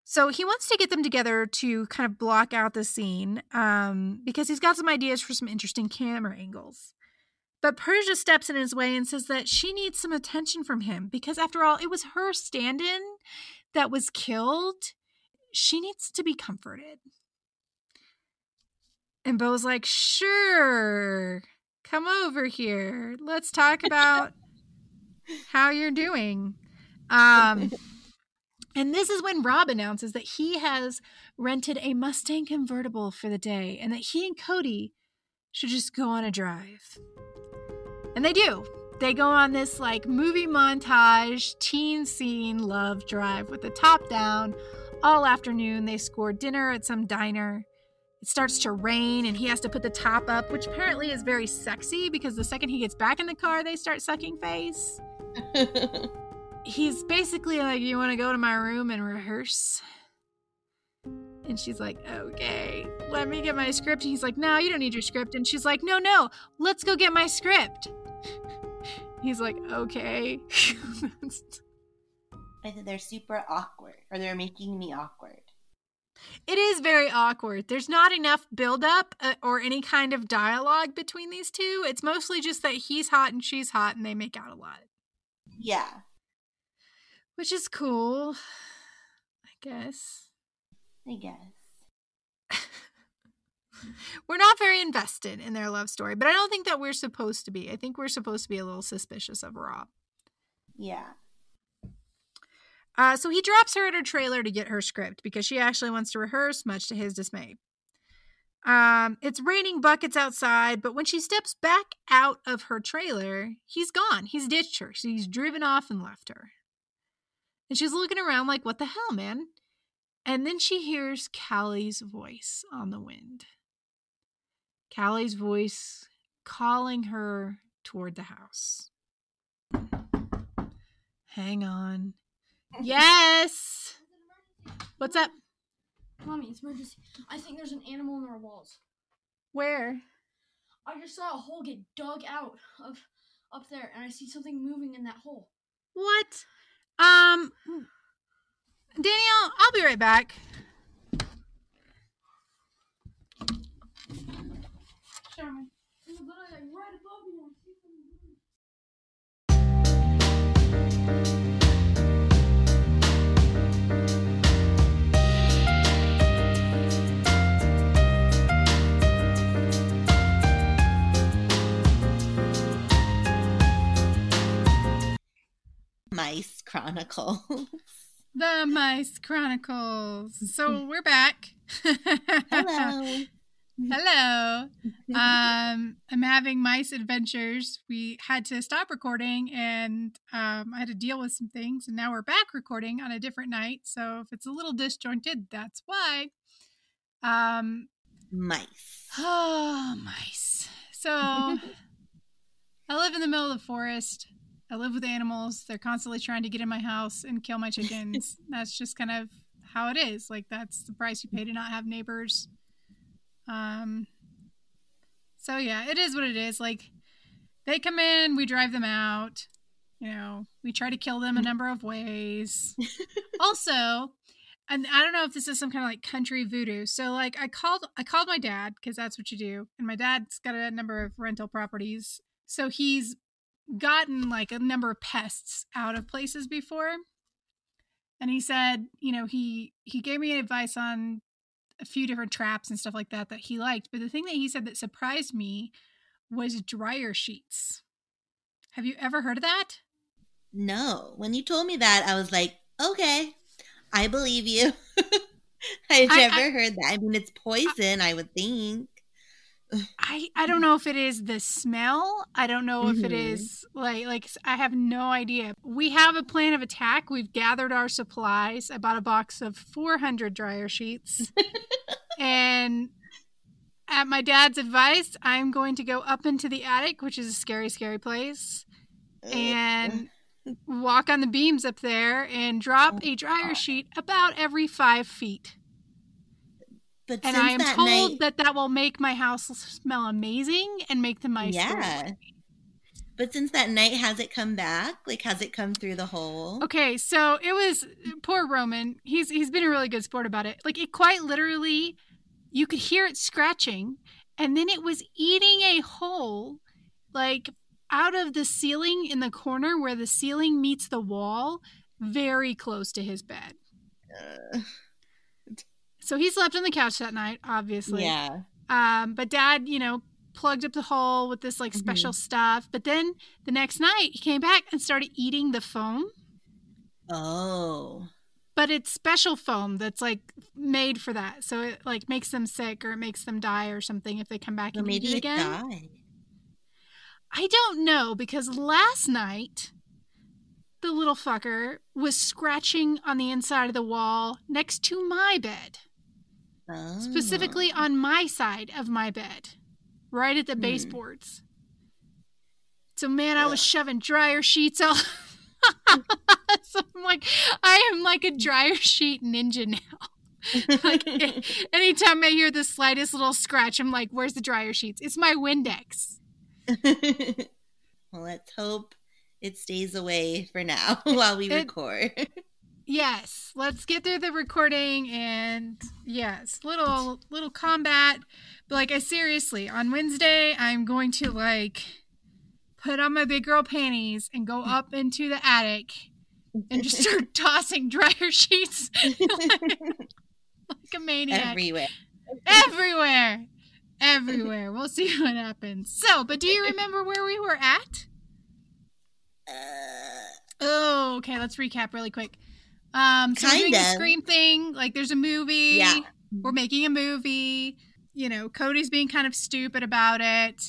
So he wants to get them together to kind of block out the scene um, because he's got some ideas for some interesting camera angles. But Persia steps in his way and says that she needs some attention from him because, after all, it was her stand in that was killed. She needs to be comforted. And Bo's like, sure, come over here. Let's talk about how you're doing. Um, and this is when Rob announces that he has rented a Mustang convertible for the day and that he and Cody should just go on a drive. And they do. They go on this like movie montage, teen scene love drive with the top down. All afternoon, they score dinner at some diner. It starts to rain and he has to put the top up, which apparently is very sexy because the second he gets back in the car, they start sucking face. He's basically like, You want to go to my room and rehearse? And she's like, okay, let me get my script. And he's like, no, you don't need your script. And she's like, no, no, let's go get my script. He's like, okay. I think they're super awkward, or they're making me awkward. It is very awkward. There's not enough buildup uh, or any kind of dialogue between these two. It's mostly just that he's hot and she's hot and they make out a lot. Yeah. Which is cool, I guess. I guess. we're not very invested in their love story, but I don't think that we're supposed to be. I think we're supposed to be a little suspicious of Rob. Yeah. Uh, so he drops her at her trailer to get her script because she actually wants to rehearse, much to his dismay. Um, it's raining buckets outside, but when she steps back out of her trailer, he's gone. He's ditched her. He's driven off and left her. And she's looking around like, what the hell, man? And then she hears Callie's voice on the wind. Callie's voice calling her toward the house. Hang on. Yes. What's up? Mommy, it's emergency. I think there's an animal in our walls. Where? I just saw a hole get dug out of up there, and I see something moving in that hole. What? Um, Danielle, I'll be right back. Moving. Chronicles. The Mice Chronicles. So we're back. Hello. Hello. Um, I'm having mice adventures. We had to stop recording and um, I had to deal with some things, and now we're back recording on a different night. So if it's a little disjointed, that's why. Um, Mice. oh, mice. So I live in the middle of the forest. I live with animals. They're constantly trying to get in my house and kill my chickens. that's just kind of how it is. Like that's the price you pay to not have neighbors. Um so yeah, it is what it is. Like they come in, we drive them out. You know, we try to kill them a number of ways. also, and I don't know if this is some kind of like country voodoo. So like I called I called my dad because that's what you do. And my dad's got a number of rental properties. So he's gotten like a number of pests out of places before. And he said, you know, he he gave me advice on a few different traps and stuff like that that he liked. But the thing that he said that surprised me was dryer sheets. Have you ever heard of that? No. When you told me that, I was like, okay, I believe you. I've never I- heard that. I mean, it's poison, I would think. I I don't know if it is the smell. I don't know if it Mhm. is like like I have no idea. We have a plan of attack. We've gathered our supplies. I bought a box of 400 dryer sheets. and at my dad's advice, I'm going to go up into the attic, which is a scary scary place, and walk on the beams up there and drop a dryer sheet about every 5 feet. But And I am told night, that that will make my house smell amazing and make the mice Yeah. but since that night, has it come back? Like, has it come through the hole? Okay, so it was poor Roman. He's he's been a really good sport about it. Like it quite literally, you could hear it scratching, and then it was eating a hole, like out of the ceiling in the corner where the ceiling meets the wall, very close to his bed. Uh, So he slept on the couch that night, obviously. yeah. Um, but dad, you know, plugged up the hole with this like special stuff. But then the next night he came back and started eating the foam. Oh. But it's special foam that's like made for that. So it like makes them sick or it makes them die or something if they come back Well, and eat maybe it it again. died. I don't know because last night the little fucker was scratching on the inside of the wall next to my bed. Oh. specifically on my side of my bed, right at the Hmm. baseboards. So, man, I was shoving dryer sheets all. so I'm like, I am like a dryer sheet ninja now. like, anytime I hear the slightest little scratch, I'm like, where's the dryer sheets? It's my Windex. well, let's hope it stays away for now while we It- record. Yes, let's get through the recording and yes, little little combat. But like I seriously, on Wednesday I'm going to like put on my big girl panties and go up into the attic and just start tossing dryer sheets like a maniac Everywhere. everywhere. Everywhere. We'll see what happens. So, but do you remember where we were at? Uh, Oh, okay. Let's recap really quick. Um, so we're doing Kind the. Scream thing. Like, there's a movie. Yeah. We're making a movie. You know, Cody's being kind of stupid about it.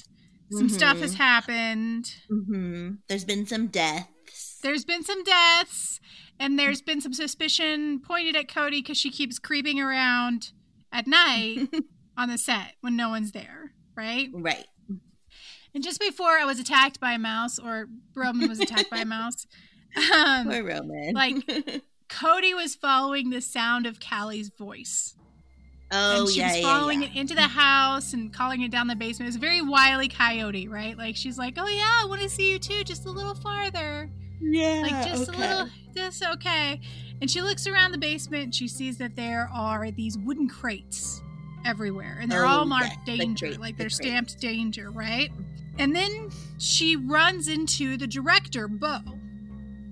Some stuff has happened. hmm There's been some deaths. There's been some deaths, and there's been some suspicion pointed at Cody because she keeps creeping around at night on the set when no one's there, right? right. And just before I was attacked by a mouse, or Roman was attacked by a mouse, um, Poor Roman. like- Cody was following the sound of Callie's voice. oh and she yeah, was following yeah. it into the house and calling it down the basement. It was a very wily coyote, right? Like she's like, "Oh yeah, I want to see you too, just a little farther." Yeah, Like just okay. a little just okay. And she looks around the basement she sees that there are these wooden crates everywhere and they're Oh, all yeah, marked the danger, crate, like they're crate. stamped danger, right? And then she runs into the director, Bo.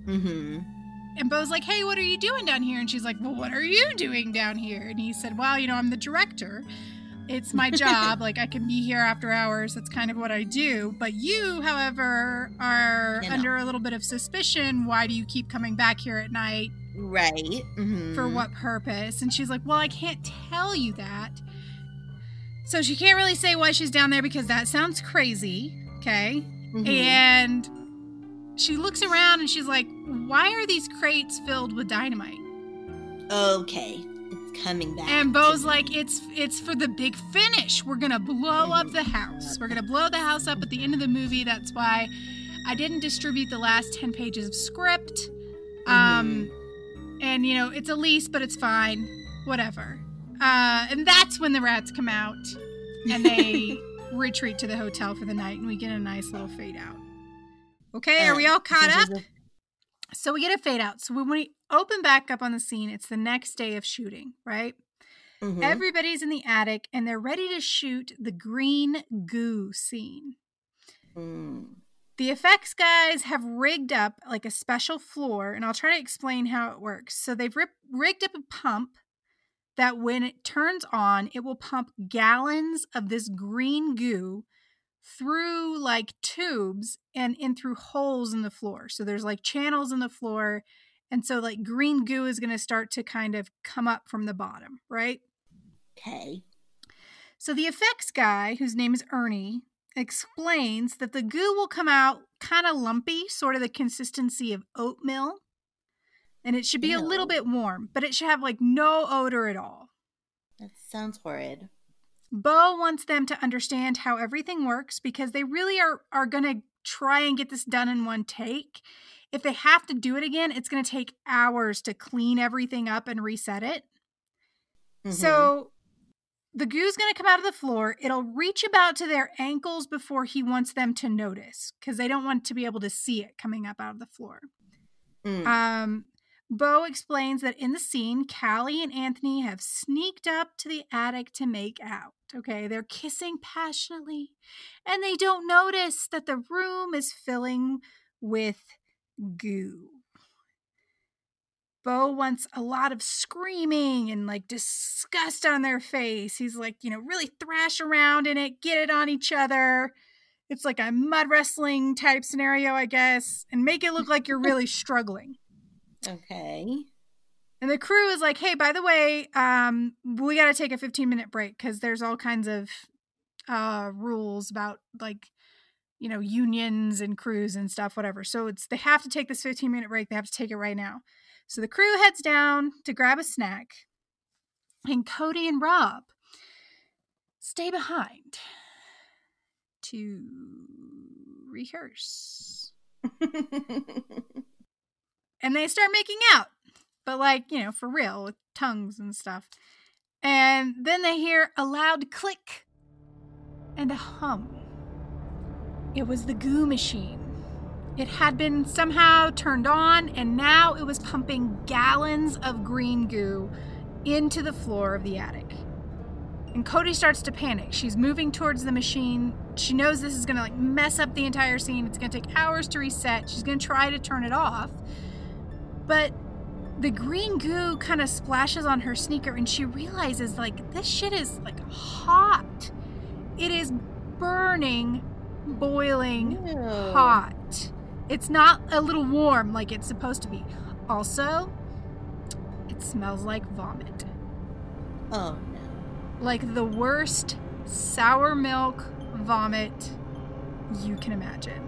Mm-hmm. And Bo's like, hey, what are you doing down here? And she's like, well, what are you doing down here? And he said, well, you know, I'm the director It's my job. like I can be here after hours. That's kind of what I do. But you, however, are You know. under a little bit of suspicion. Why do you keep coming back here at night? Right. mhm. For what purpose? And she's like, Well, I can't tell you that. So she can't really say why she's down there because that sounds crazy. Okay. Mhm. And she looks around and she's like, Why are these crates filled with dynamite? Okay. It's coming back. And Bo's me. like, It's it's for the big finish. We're gonna blow up the house. We're gonna blow the house up at the end of the movie. That's why I didn't distribute the last 10 pages of script. Um and you know, it's a lease, but it's fine. Whatever. Uh and that's when the rats come out and they retreat to the hotel for the night and we get a nice little fade out. Okay, are we all caught up? So we get a fade out. So when we open back up on the scene, it's the next day of shooting, right? mhm. Everybody's in the attic and they're ready to shoot the green goo scene. Mm. The effects guys have rigged up like a special floor, and I'll try to explain how it works. So they've rip- rigged up a pump that when it turns on, it will pump gallons of this green goo through like tubes and in through holes in the floor. So there's like channels in the floor. And so like green goo is going to start to kind of come up from the bottom, right? Okay. So the effects guy, whose name is Ernie, explains that the goo will come out kind of lumpy, sort of the consistency of oatmeal. And it should be a little bit warm, but it should have like no odor at all. That sounds horrid. Bo wants them to understand how everything works because they really are are going to try and get this done in one take. If they have to do it again, it's going to take hours to clean everything up and reset it. Mhm. So the goo's going to come out of the floor. It'll reach about to their ankles before he wants them to notice because they don't want to be able to see it coming up out of the floor. Mm. Um, Bo explains that in the scene, Callie and Anthony have sneaked up to the attic to make out. Okay, they're kissing passionately, and they don't notice that the room is filling with goo. Bo wants a lot of screaming and like disgust on their face. He's like, you know, really thrash around in it, get it on each other. It's like a mud wrestling type scenario, I guess, and make it look like you're really struggling. Okay. And the crew is like, hey, by the way, um, we got to take a 15 minute break because there's all kinds of uh, rules about like, you know, unions and crews and stuff, whatever. So it's they have to take this 15 minute break. They have to take it right now. So the crew heads down to grab a snack, and Cody and Rob stay behind to rehearse. and they start making out. But like you know for real with tongues and stuff. And then they hear a loud click and a hum. It was the goo machine. It had been somehow turned on and now it was pumping gallons of green goo into the floor of the attic. And cody starts to panic. She's moving towards the machine. She knows this is to like mess up the entire scene. It's to take hours to reset. She's to try to turn it off but the green goo kind of splashes on her sneaker and she realizes like this shit is like hot. It is burning boiling Ew. hot. It's not a little warm like it's supposed to be. Also it smells like vomit. Oh no. like the worst sour milk vomit you can imagine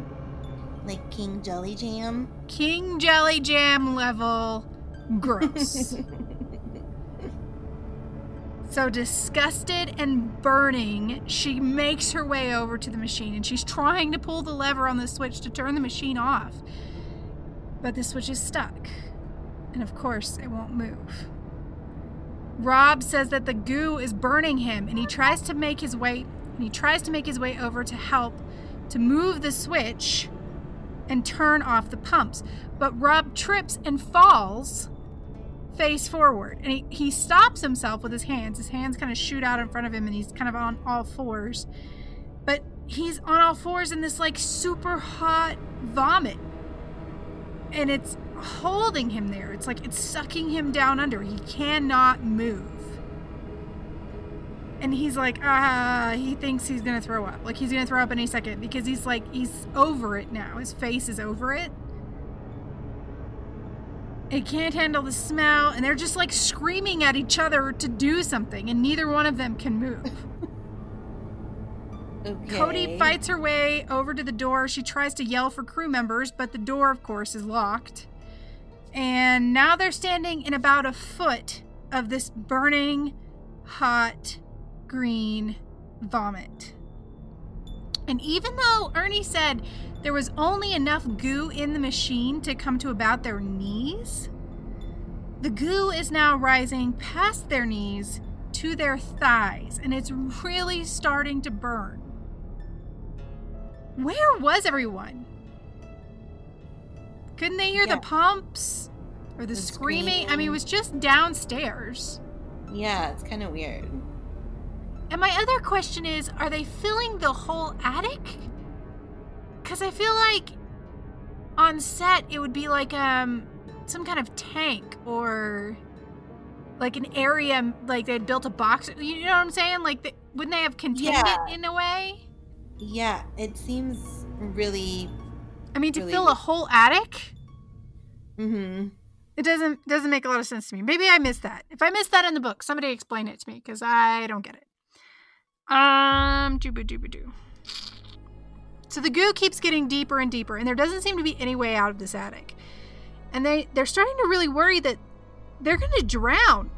Like King Jelly Jam. king jelly jam level gross So disgusted and burning, she makes her way over to the machine and she's trying to pull the lever on the switch to turn the machine off. But the switch is stuck. And of course, it won't move. Rob says that the goo is burning him and he tries to make his way and he tries to make his way over to help to move the switch and turn off the pumps. But Rob trips and falls face forward. And he, he stops himself with his hands. His hands kind of shoot out in front of him and he's kind of on all fours. But he's on all fours in this like super hot vomit. And it's holding him there. It's like it's sucking him down under. He cannot move and he's like, ah, he thinks he's gonna throw up. Like he's gonna throw up any second because he's like, he's over it now. His face is over it. It can't handle the smell, and they're just like screaming at each other to do something, and neither one of them can move. Okay. Cody fights her way over to the door. She tries to yell for crew members, but the door, of course, is locked. And now they're standing in about a foot of this burning, hot, green vomit. And even though Ernie said there was only enough goo in the machine to come to about their knees, the goo is now rising past their knees to their thighs, and it's really starting to burn. Where was everyone? Couldn't they hear Yeah. the pumps or the, The screaming? I mean, it was just downstairs. Yeah, it's kind of weird. And my other question is are they filling the whole attic? Because I feel like on set it would be like um some kind of tank or like an area like they'd built a box. You know what I'm saying? Like, they, wouldn't they have contained Yeah. it in a way? Yeah, it seems really. I mean, to Really- fill a whole attic? hmm It doesn't doesn't make a lot of sense to me. Maybe I missed that. If I missed that in the book, somebody explain it to me because I don't get it. Um, dooba dooba doo. So the goo keeps getting deeper and deeper, and there doesn't seem to be any way out of this attic. And they they're starting to really worry that they're going to drown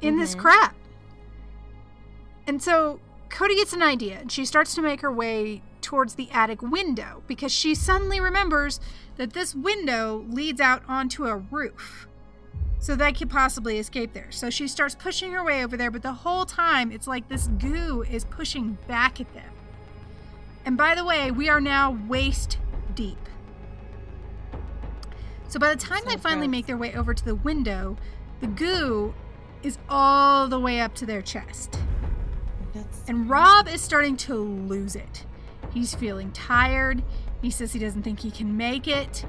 in this Mhm. crap. And so Cody gets an idea, and she starts to make her way towards the attic window because she suddenly remembers that this window leads out onto a roof. So they could possibly escape there. So she starts pushing her way over there, but the whole time it's like this goo is pushing back at them. And by the way, we are now waist deep. So by the time So they finally gross. make their way over to the window, the goo is all the way up to their chest. That's And Rob is starting to lose it. He's feeling tired. He says he doesn't think he can make it.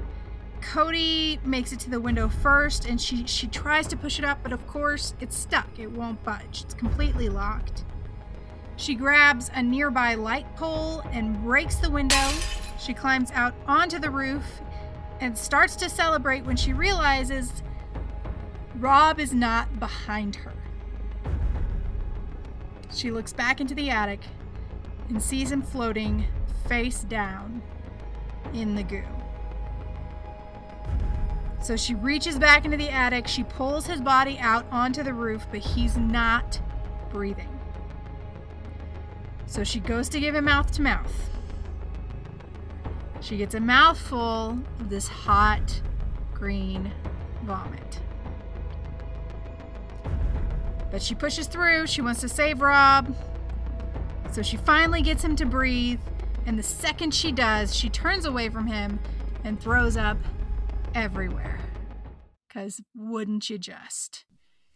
Cody makes it to the window first and she she tries to push it up, but of course it's stuck. It won't budge. It's completely locked. She grabs a nearby light pole and breaks the window. She climbs out onto the roof and starts to celebrate when she realizes Rob is not behind her. She looks back into the attic and sees him floating face down in the goo. So she reaches back into the attic. She pulls his body out onto the roof, but he's not breathing. So she goes to give him mouth to mouth. She gets a mouthful of this hot green vomit. But she pushes through. She wants to save Rob. So she finally gets him to breathe. And the second she does, she turns away from him and throws up everywhere. Because wouldn't you just?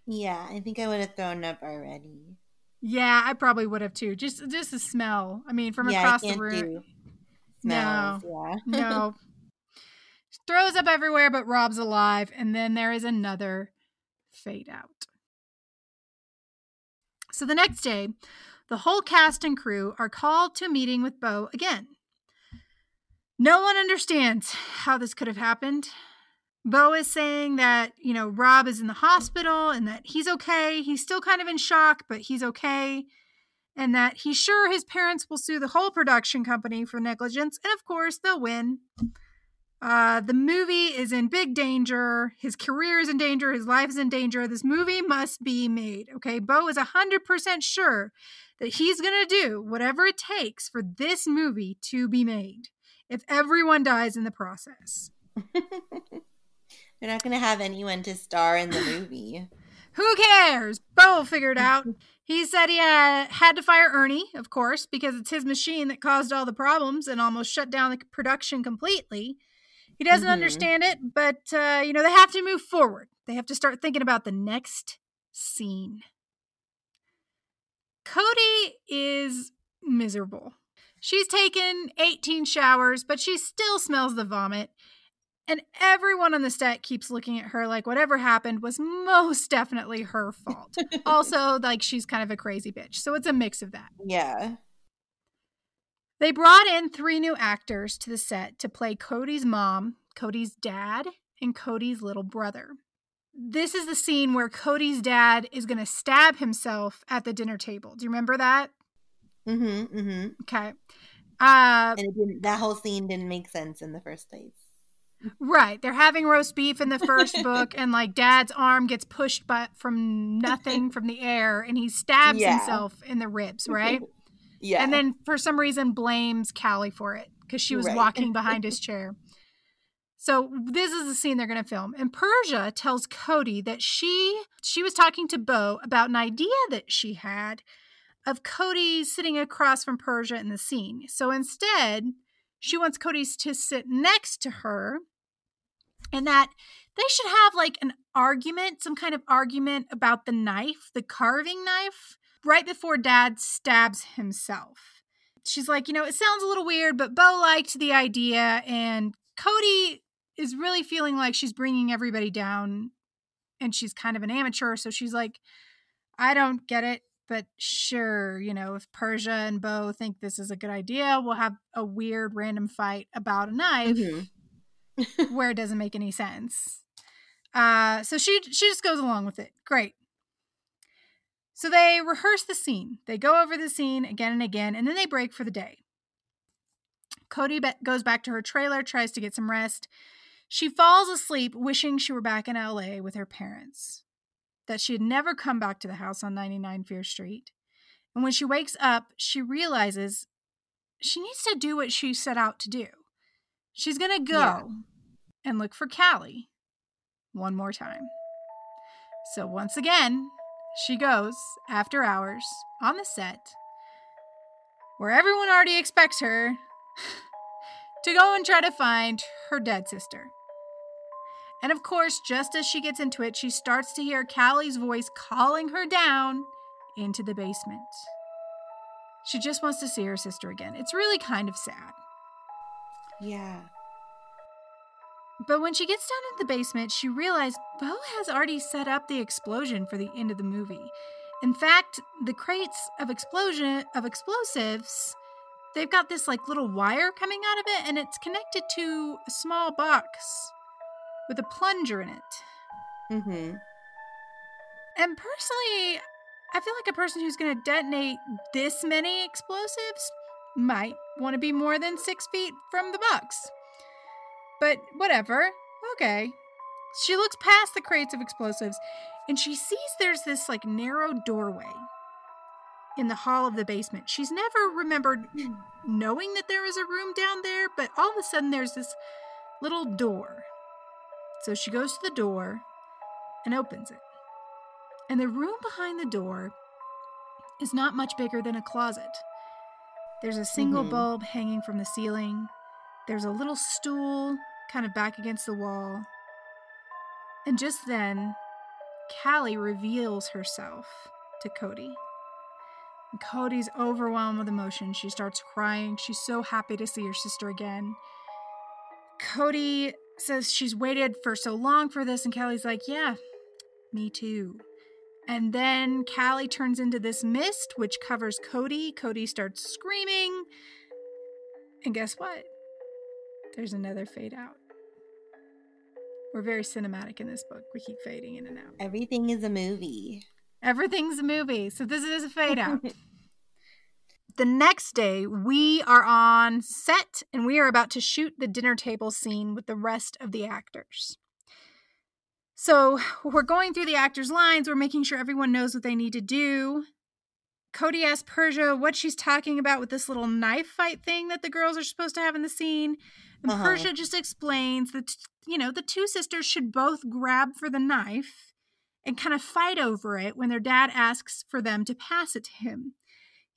yeah. I think I would have thrown up already. Yeah, I probably would have too. Just just the smell. I mean, from yeah, across the room. do smells. Yeah. No. Throws up everywhere, but Rob's alive. And then there is another fade out. So the next day, the whole cast and crew are called to a meeting with Bo again. No one understands how this could have happened. Bo is saying that, you know, Rob is in the hospital and that he's okay. He's still kind of in shock, but he's okay. And that he's sure his parents will sue the whole production company for negligence. And of course, they'll win. Uh, the movie is in big danger. His career is in danger. His life is in danger. This movie must be made. Okay. Bo is 100% sure that he's going to do whatever it takes for this movie to be made if everyone dies in the process. They're not going to have anyone to star in the movie. Who cares? Bo figured out. He said he uh, had to fire Ernie, of course, because it's his machine that caused all the problems and almost shut down the production completely. He doesn't Mhm. understand it, but uh, you know they have to move forward. They have to start thinking about the next scene. Cody is miserable. She's taken 18 showers, but she still smells the vomit. And everyone on the set keeps looking at her like whatever happened was most definitely her fault. also, like she's kind of a crazy bitch. So it's a mix of that. Yeah. They brought in three new actors to the set to play Cody's mom, Cody's dad, and Cody's little brother. This is the scene where Cody's dad is going to stab himself at the dinner table. Do you remember that? Mm-hmm. Mm-hmm. Okay. Uh, And that whole scene didn't make sense in the first place. right. They're having roast beef in the first book, and like dad's arm gets pushed by, from nothing from the air, and he stabs Yeah. himself in the ribs, right? Yeah. And then for some reason blames Callie for it because she was Right. walking behind his chair. So this is the scene they're going to film. And Persia tells Cody that she she was talking to Bo about an idea that she had of Cody sitting across from Persia in the scene. So instead, she wants Cody to sit next to her and that they should have like an argument, some kind of argument about the knife, the carving knife, right before dad stabs himself. She's like, you know, it sounds a little weird, but Bo liked the idea, and Cody is really feeling like she's bringing everybody down and she's kind of an amateur. So she's like, I don't get it, but sure, you know, if Persia and Bo think this is a good idea, we'll have a weird random fight about a knife Mhm. where it doesn't make any sense. Uh, so she she just goes along with it. Great. So they rehearse the scene. They go over the scene again and again, and then they break for the day. Cody be- goes back to her trailer, tries to get some rest. She falls asleep, wishing she were back in LA with her parents, that she had never come back to the house on 99 Fear Street. And when she wakes up, she realizes she needs to do what she set out to do. She's going to go Yeah. and look for Callie one more time. So once again, she goes after hours on the set where everyone already expects her to go and try to find her dead sister. And of course, just as she gets into it, she starts to hear Callie's voice calling her down into the basement. She just wants to see her sister again. It's really kind of sad. Yeah. But when she gets down in the basement, she realizes Bo has already set up the explosion for the end of the movie. In fact, the crates of explosion of explosives, they've got this like little wire coming out of it and it's connected to a small box with a plunger in it. Mm-hmm. And personally, I feel like a person who's going to detonate this many explosives might want to be more than six feet from the box. But whatever. Okay. She looks past the crates of explosives and she sees there's this like narrow doorway in the hall of the basement. She's never remembered knowing that there is a room down there, but all of a sudden there's this little door. So she goes to the door and opens it. And the room behind the door is not much bigger than a closet. There's a single Mhm. bulb hanging from the ceiling. There's a little stool kind of back against the wall. And just then, Callie reveals herself to Cody. And Cody's overwhelmed with emotion. She starts crying. She's so happy to see her sister again. Cody says she's waited for so long for this, and Callie's like, Yeah, me too. And then Callie turns into this mist, which covers Cody. Cody starts screaming. And guess what? There's another fade out. We're very cinematic in this book. We keep fading in and out. Everything is a movie. Everything's a movie. So this is a fade out. the next day, we are on set and we are about to shoot the dinner table scene with the rest of the actors. So we're going through the actors' lines, we're making sure everyone knows what they need to do. Cody asks Persia what she's talking about with this little knife fight thing that the girls are supposed to have in the scene. And Uh-huh. Persia just explains that, you know, the two sisters should both grab for the knife and kind of fight over it when their dad asks for them to pass it to him.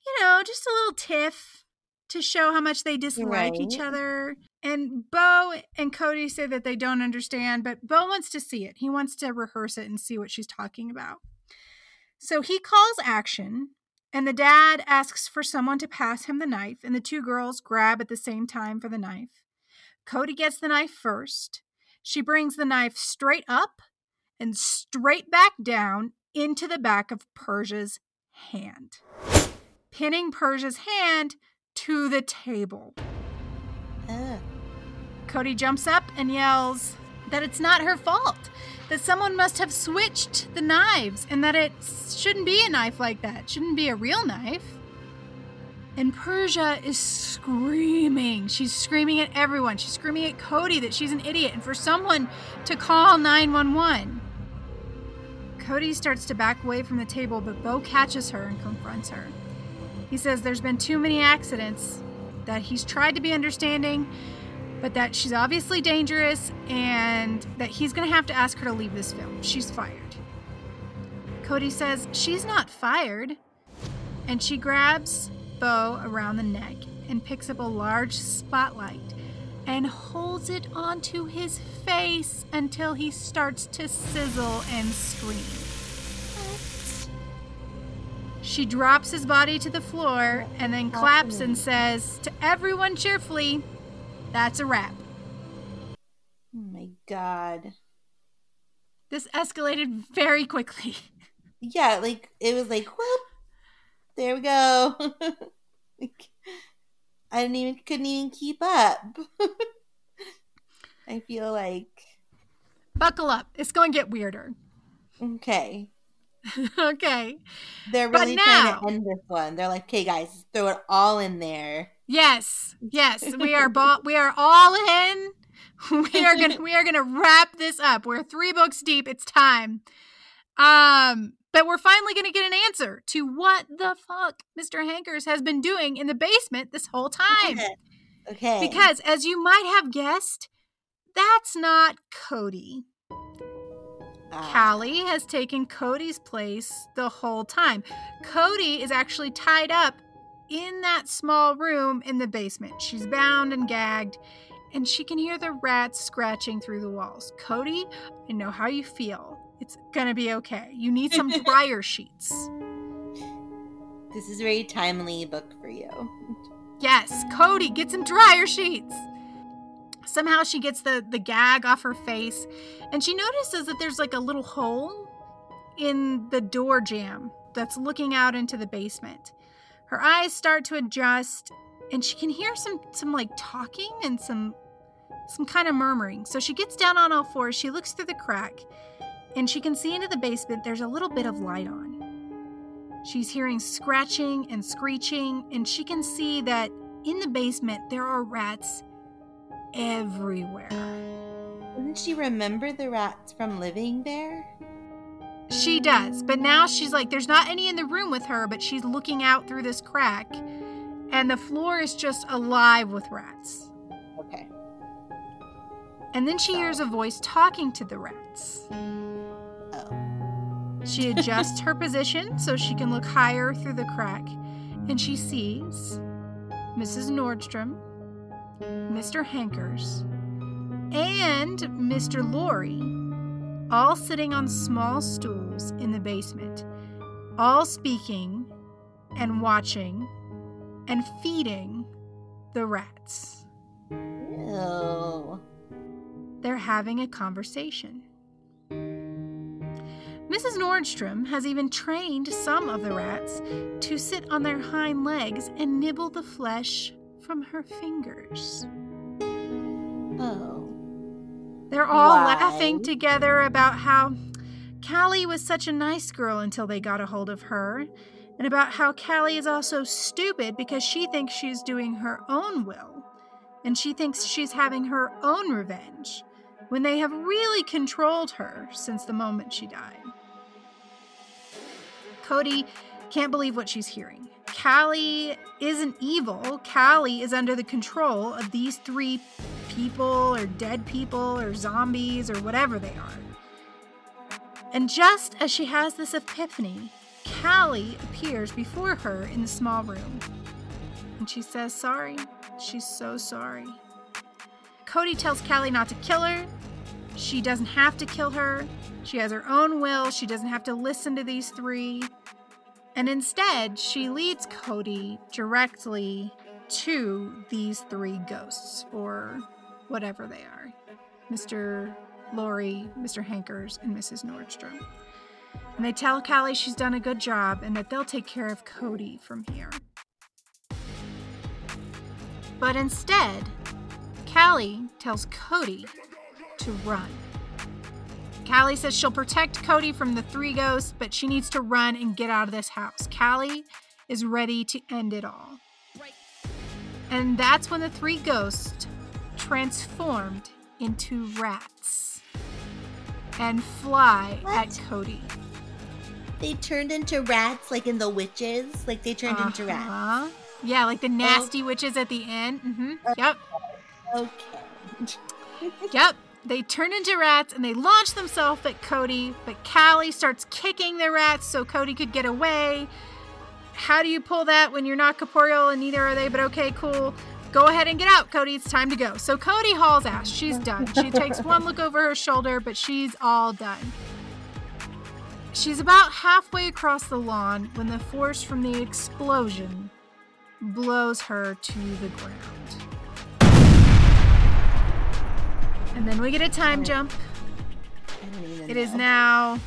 You know, just a little tiff to show how much they dislike each other. And Bo and Cody say that they don't understand, but Bo wants to see it. He wants to rehearse it and see what she's talking about. So he calls action, and the dad asks for someone to pass him the knife, and the two girls grab at the same time for the knife. Cody gets the knife first, She brings the knife straight up and straight back down into the back of Persia's hand, pinning Persia's hand to the table. Ugh. Cody jumps up and yells that it's not her fault, that someone must have switched the knives, and that it shouldn't be a knife like that, it shouldn't be a real knife. And Persia is screaming. She's screaming at everyone. She's screaming at Cody that she's an idiot and for someone to call 911. Cody starts to back away from the table, but Bo catches her and confronts her. He says there's been too many accidents, that he's tried to be understanding, but that she's obviously dangerous and that he's going to have to ask her to leave this film. She's fired. Cody says she's not fired, and she grabs Bo around the neck and picks up a large spotlight and holds it onto his face until he starts to sizzle and scream. She drops his body to the floor and then claps and says to everyone cheerfully, That's a wrap. Oh my god. This escalated very quickly. Yeah, like it was like whoop. There we go. Like, I didn't even couldn't even keep up. I feel like Buckle up. It's going to get weirder. okay. okay. They're really trying now- to end this one. They're like, okay, guys, throw it all in there. Yes. Yes. We are bo- we are all in. We are going to we are to wrap this up. We're 3 books deep. It's time. Um but we're finally going to get an answer to what the fuck Mr. Hankers has been doing in the basement this whole time. Okay. Because, as you might have guessed, that's not Cody. Ah, Callie has taken Cody's place the whole time. Cody is actually tied up in that small room in the basement. She's bound and gagged, and she can hear the rats scratching through the walls. Cody, I know how you feel. It's gonna be okay. You need some dryer sheets. This is a very timely book for you. Yes, Cody, get some dryer sheets. Somehow she gets the, the gag off her face, and she notices that there's like a little hole in the door jamb that's looking out into the basement. Her eyes start to adjust, and she can hear some some like talking and some some kind of murmuring. So she gets down on all fours, she looks through the crack, and she can see into the basement there's a little bit of light on. She's hearing scratching and screeching, and she can see that in the basement there are rats everywhere. Doesn't she remember the rats from living there? She does, but now she's like, there's not any in the room with her, but she's looking out through this crack, and the floor is just alive with rats. Okay. And then she hears a voice talking to the rats. Oh. She adjusts her position so she can look higher through the crack, and she sees Mrs. Nordstrom, Mr. Hankers, and Mr. Lorry all sitting on small stools in the basement, all speaking and watching and feeding the rats. Ew. They're having a conversation. Mrs. Nordstrom has even trained some of the rats to sit on their hind legs and nibble the flesh from her fingers. Oh. They're all Why? laughing together about how Callie was such a nice girl until they got a hold of her, and about how Callie is also stupid because she thinks she's doing her own will, and she thinks she's having her own revenge, when they have really controlled her since the moment she died. Cody can't believe what she's hearing. Callie isn't evil. Callie is under the control of these three people or dead people or zombies or whatever they are. And just as she has this epiphany, Callie appears before her in the small room. And she says, Sorry. She's so sorry. Cody tells Callie not to kill her. She doesn't have to kill her. She has her own will. She doesn't have to listen to these three. And instead, she leads Cody directly to these three ghosts, or whatever they are. Mr. Laurie, Mr. Hankers, and Mrs. Nordstrom. And they tell Callie she's done a good job and that they'll take care of Cody from here. But instead, Callie tells Cody to run. Callie says she'll protect Cody from the three ghosts, but she needs to run and get out of this house. Callie is ready to end it all. And that's when the three ghosts transformed into rats and fly What? at Cody. They turned into rats, like in the witches. Like they turned into rats. Uh-huh. Yeah, like the nasty witches at the end. hmm Yep. Okay. Yep. They turn into rats and they launch themselves at Cody, but Callie starts kicking the rats so Cody could get away. How do you pull that when you're not corporeal and neither are they? But okay, cool. Go ahead and get out, Cody. It's time to go. So Cody hauls ass. She's done. She takes one look over her shoulder, but she's all done. She's about halfway across the lawn when the force from the explosion blows her to the ground. And then we get a time jump. It is now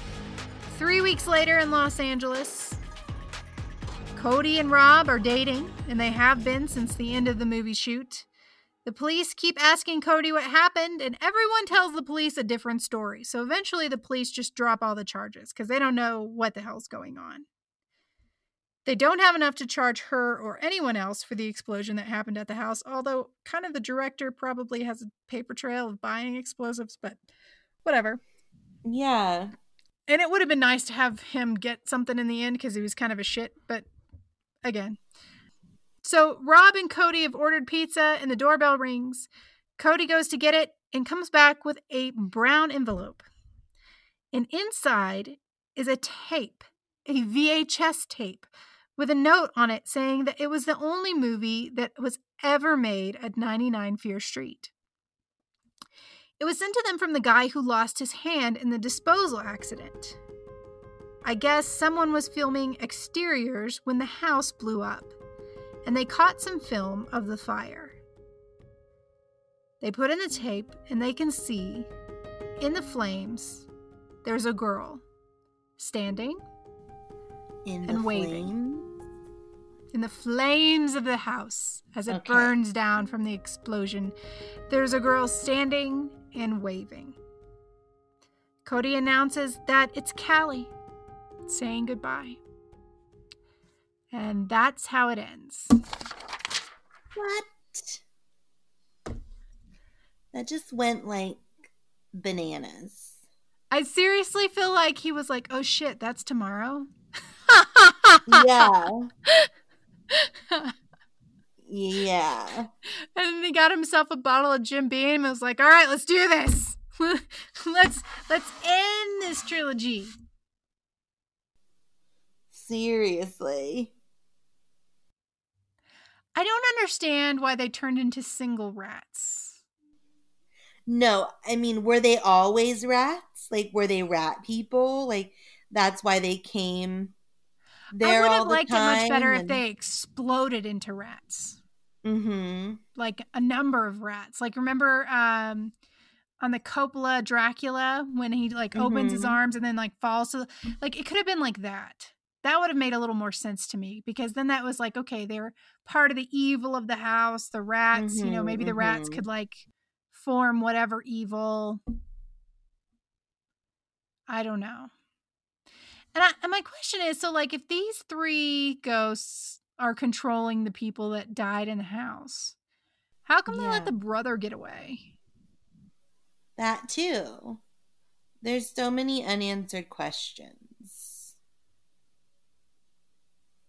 three weeks later in Los Angeles. Cody and Rob are dating, and they have been since the end of the movie shoot. The police keep asking Cody what happened, and everyone tells the police a different story. So eventually, the police just drop all the charges because they don't know what the hell's going on. They don't have enough to charge her or anyone else for the explosion that happened at the house, although, kind of, the director probably has a paper trail of buying explosives, but whatever. Yeah. And it would have been nice to have him get something in the end because he was kind of a shit, but again. So Rob and Cody have ordered pizza and the doorbell rings. Cody goes to get it and comes back with a brown envelope. And inside is a tape, a VHS tape, with a note on it saying that it was the only movie that was ever made at 99 Fear Street. It was sent to them from the guy who lost his hand in the disposal accident. I guess someone was filming exteriors when the house blew up, and they caught some film of the fire. They put in the tape, and they can see in the flames there's a girl standing In And flame. In the flames of the house as it Okay. burns down from the explosion. There's a girl standing and waving. Cody announces that it's Callie saying goodbye. And that's how it ends. What? That just went like bananas. I seriously feel like he was like, oh shit, that's tomorrow. yeah. Yeah. And then he got himself a bottle of Jim Beam and was like, all right, let's do this. let's let's end this trilogy. Seriously. I don't understand why they turned into single rats. No, I mean, were they always rats? Like, were they rat people? Like, that's why they came there I would have liked it much better if they exploded into rats. Mhm. Like a number of rats. Like remember um on the Coppola Dracula when he like opens his Mhm. arms and then like falls to like it could have been like that. That would have made a little more sense to me because then that was like okay, they're part of the evil of the house, the rats, you know, maybe the rats mhm. could like form whatever evil. I don't know. And, I, and my question is so, like, if these three ghosts are controlling the people that died in the house, how come they let the brother get away? That too. There's so many unanswered questions.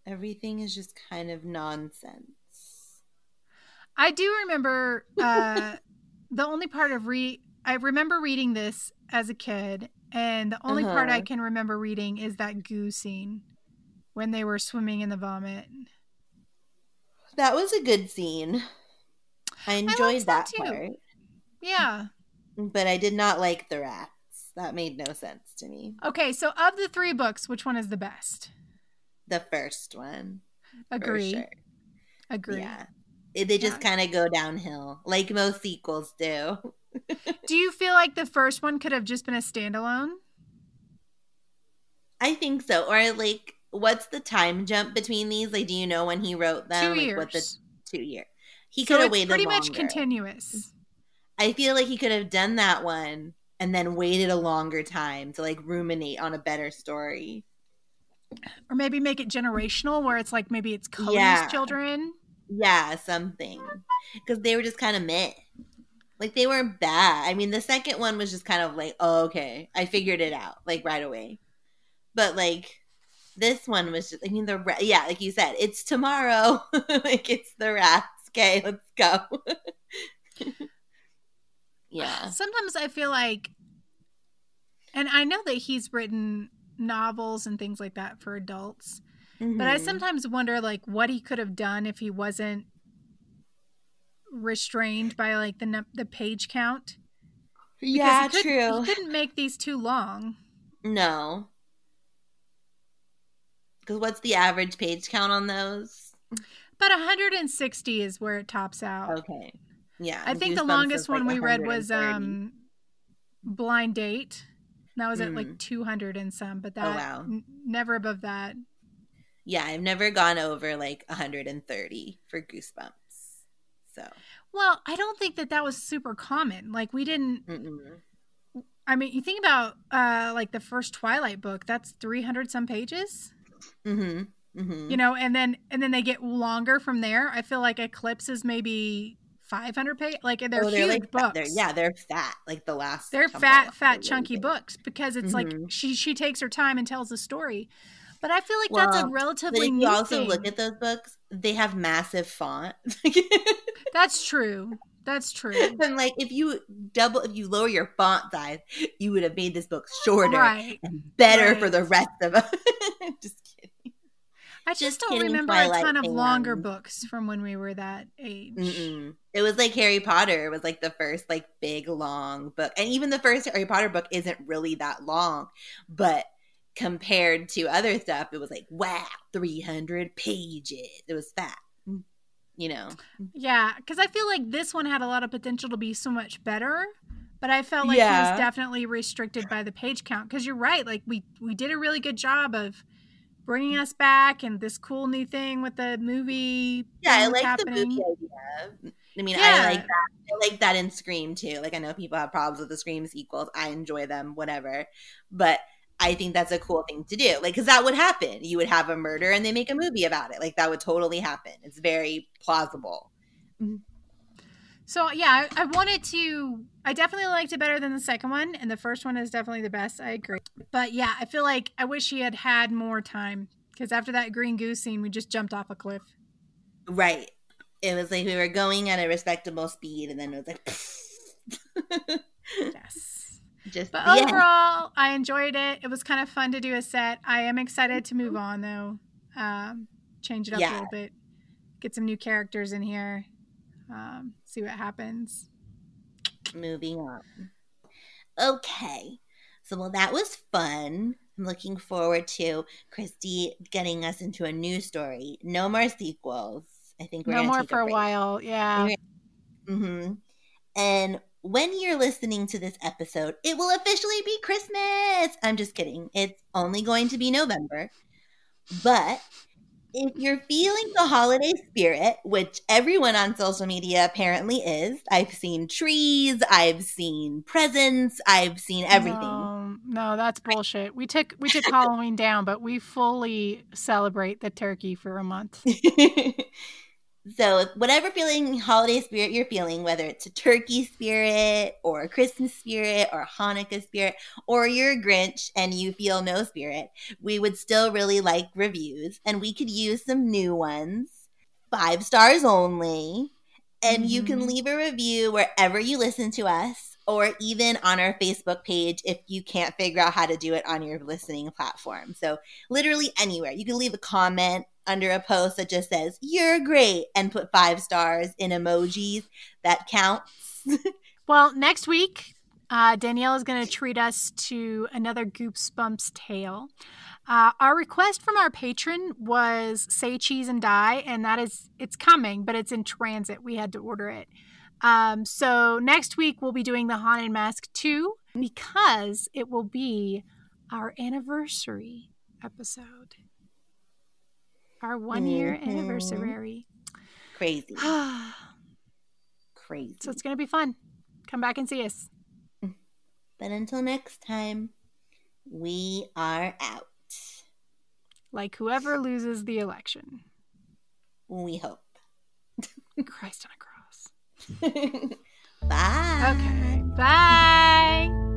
Everything is just kind of nonsense. I do remember uh, the only part of re. I remember reading this as a kid, and the only part I Uh-huh. can remember reading is that goo scene when they were swimming in the vomit. That was a good scene. I enjoyed that that, too. part, Yeah. but I did not like the rats. That made no sense to me. Okay, so of the three books, which one is the best? The first one, for Agree. sure. Agree. Yeah, they just Yeah. kind of go downhill, like most sequels do. Do you feel like the first one could have just been a standalone? I think so. Or like, what's the time jump between these? Like, do you know when he wrote them? Two like, years. what the two year? He so could have waited pretty longer. much continuous. I feel like he could have done that one and then waited a longer time to like ruminate on a better story. Or maybe make it generational where it's like maybe it's Cody's Yeah. children. Yeah, something. Because they were just kind of meh. Like they weren't bad. I mean, the second one was just kind of like, oh, okay, I figured it out like right away. But like this one was just, I mean, the ra- yeah, like you said, it's tomorrow. like it's the rats. Okay, let's go. yeah. Sometimes I feel like, and I know that he's written novels and things like that for adults, but I Mhm. sometimes wonder like what he could have done if he wasn't restrained by like the the page count. Because yeah, he true. He couldn't make these too long. No. Because what's the average page count on those? About 160 is where it tops out. Okay. Yeah. I think the longest like one we read was um Blind Date. That was at Mm. like 200 and some, but that wow. n- never above that. Yeah, I've never gone over like 130 for Goosebumps. So, Well, I don't think that that was super common. Like we didn't mm-mm. I mean, you think about uh like the first Twilight book, that's 300 some pages, hmm hmm you know, and then and then they get longer from there. I feel like Eclipse is maybe 500 page like they're oh, huge they're like books. They're, yeah, they're fat. Like the last. they're fat fat chunky books because it's like Mhm. she she takes her time and tells the story but i feel like that's a Well, But if you new also thing. look at those books, they have massive font. that's true that's true and like if you double, if you lower your font size, you would have made this book shorter right and better Right. for the rest of us. just kidding. i just, Just don't remember a ton of longer books from when we were that age Mm-mm. It was like Harry Potter it was like the first like big long book, and even the first Harry Potter book isn't really that long, but compared to other stuff, it was like wow, three hundred pages. It was fat, you know. yeah because i feel like this one had a lot of potential to be so much better but i felt like Yeah. was definitely restricted by the page count because you're right like we we did a really good job of bringing us back and this cool new thing with the movie Yeah, I like happening. the movie idea. I mean, I like that. I like that in Scream too. Like I know people have problems with the Scream sequels. I enjoy them, whatever. But I think that's a cool thing to do. Like, because that would happen. You would have a murder and they make a movie about it. Like that would totally happen. It's very plausible. Mm-hmm. So yeah, I, I wanted to. I definitely liked it better than the second one, and the first one is definitely the best. I agree. But yeah, I feel like I wish he had had more time because after that green goose scene, we just jumped off a cliff. Right. It was like we were going at a respectable speed, and then it was like, Yes. Just But end. overall, I enjoyed it. It was kind of fun to do a set. I am excited to move on though. Um, change it up a little bit, get some new characters in here, um, see what happens. moving on. Okay. So, well, that was fun. I'm looking forward to Christy getting us into a new story. No more sequels. I think we're no more for a break. while. Yeah. Mm-hmm. And when you're listening to this episode, it will officially be Christmas. I'm just kidding. It's only going to be November. But if you're feeling the holiday spirit, which everyone on social media apparently is, I've seen trees, I've seen presents, I've seen everything. No, no, that's bullshit. We took we took Halloween down, but we fully celebrate the turkey for a month. so, whatever feeling holiday spirit you're feeling, whether it's a turkey spirit or a Christmas spirit or a Hanukkah spirit, or you're a Grinch and you feel no spirit, we would still really like reviews and we could use some new ones. Five stars only. And you can Mhm. leave a review wherever you listen to us or even on our Facebook page if you can't figure out how to do it on your listening platform. So, literally anywhere. You can leave a comment under a post that just says, You're great, and put five stars in emojis. That counts. Well, next week, uh, Danielle is going to treat us to another Goosebumps tale. Uh, our request from our patron was "Say Cheese and Die," and that is it's coming, but it's in transit. We had to order it. Um, so next week we'll be doing the Haunted Mask 2 because it will be our anniversary episode. Our one year Mhm. anniversary. Crazy. Crazy. So it's going to be fun. Come back and see us. But until next time, we are out. Like whoever loses the election. We hope. Christ on Bye. Okay. Bye.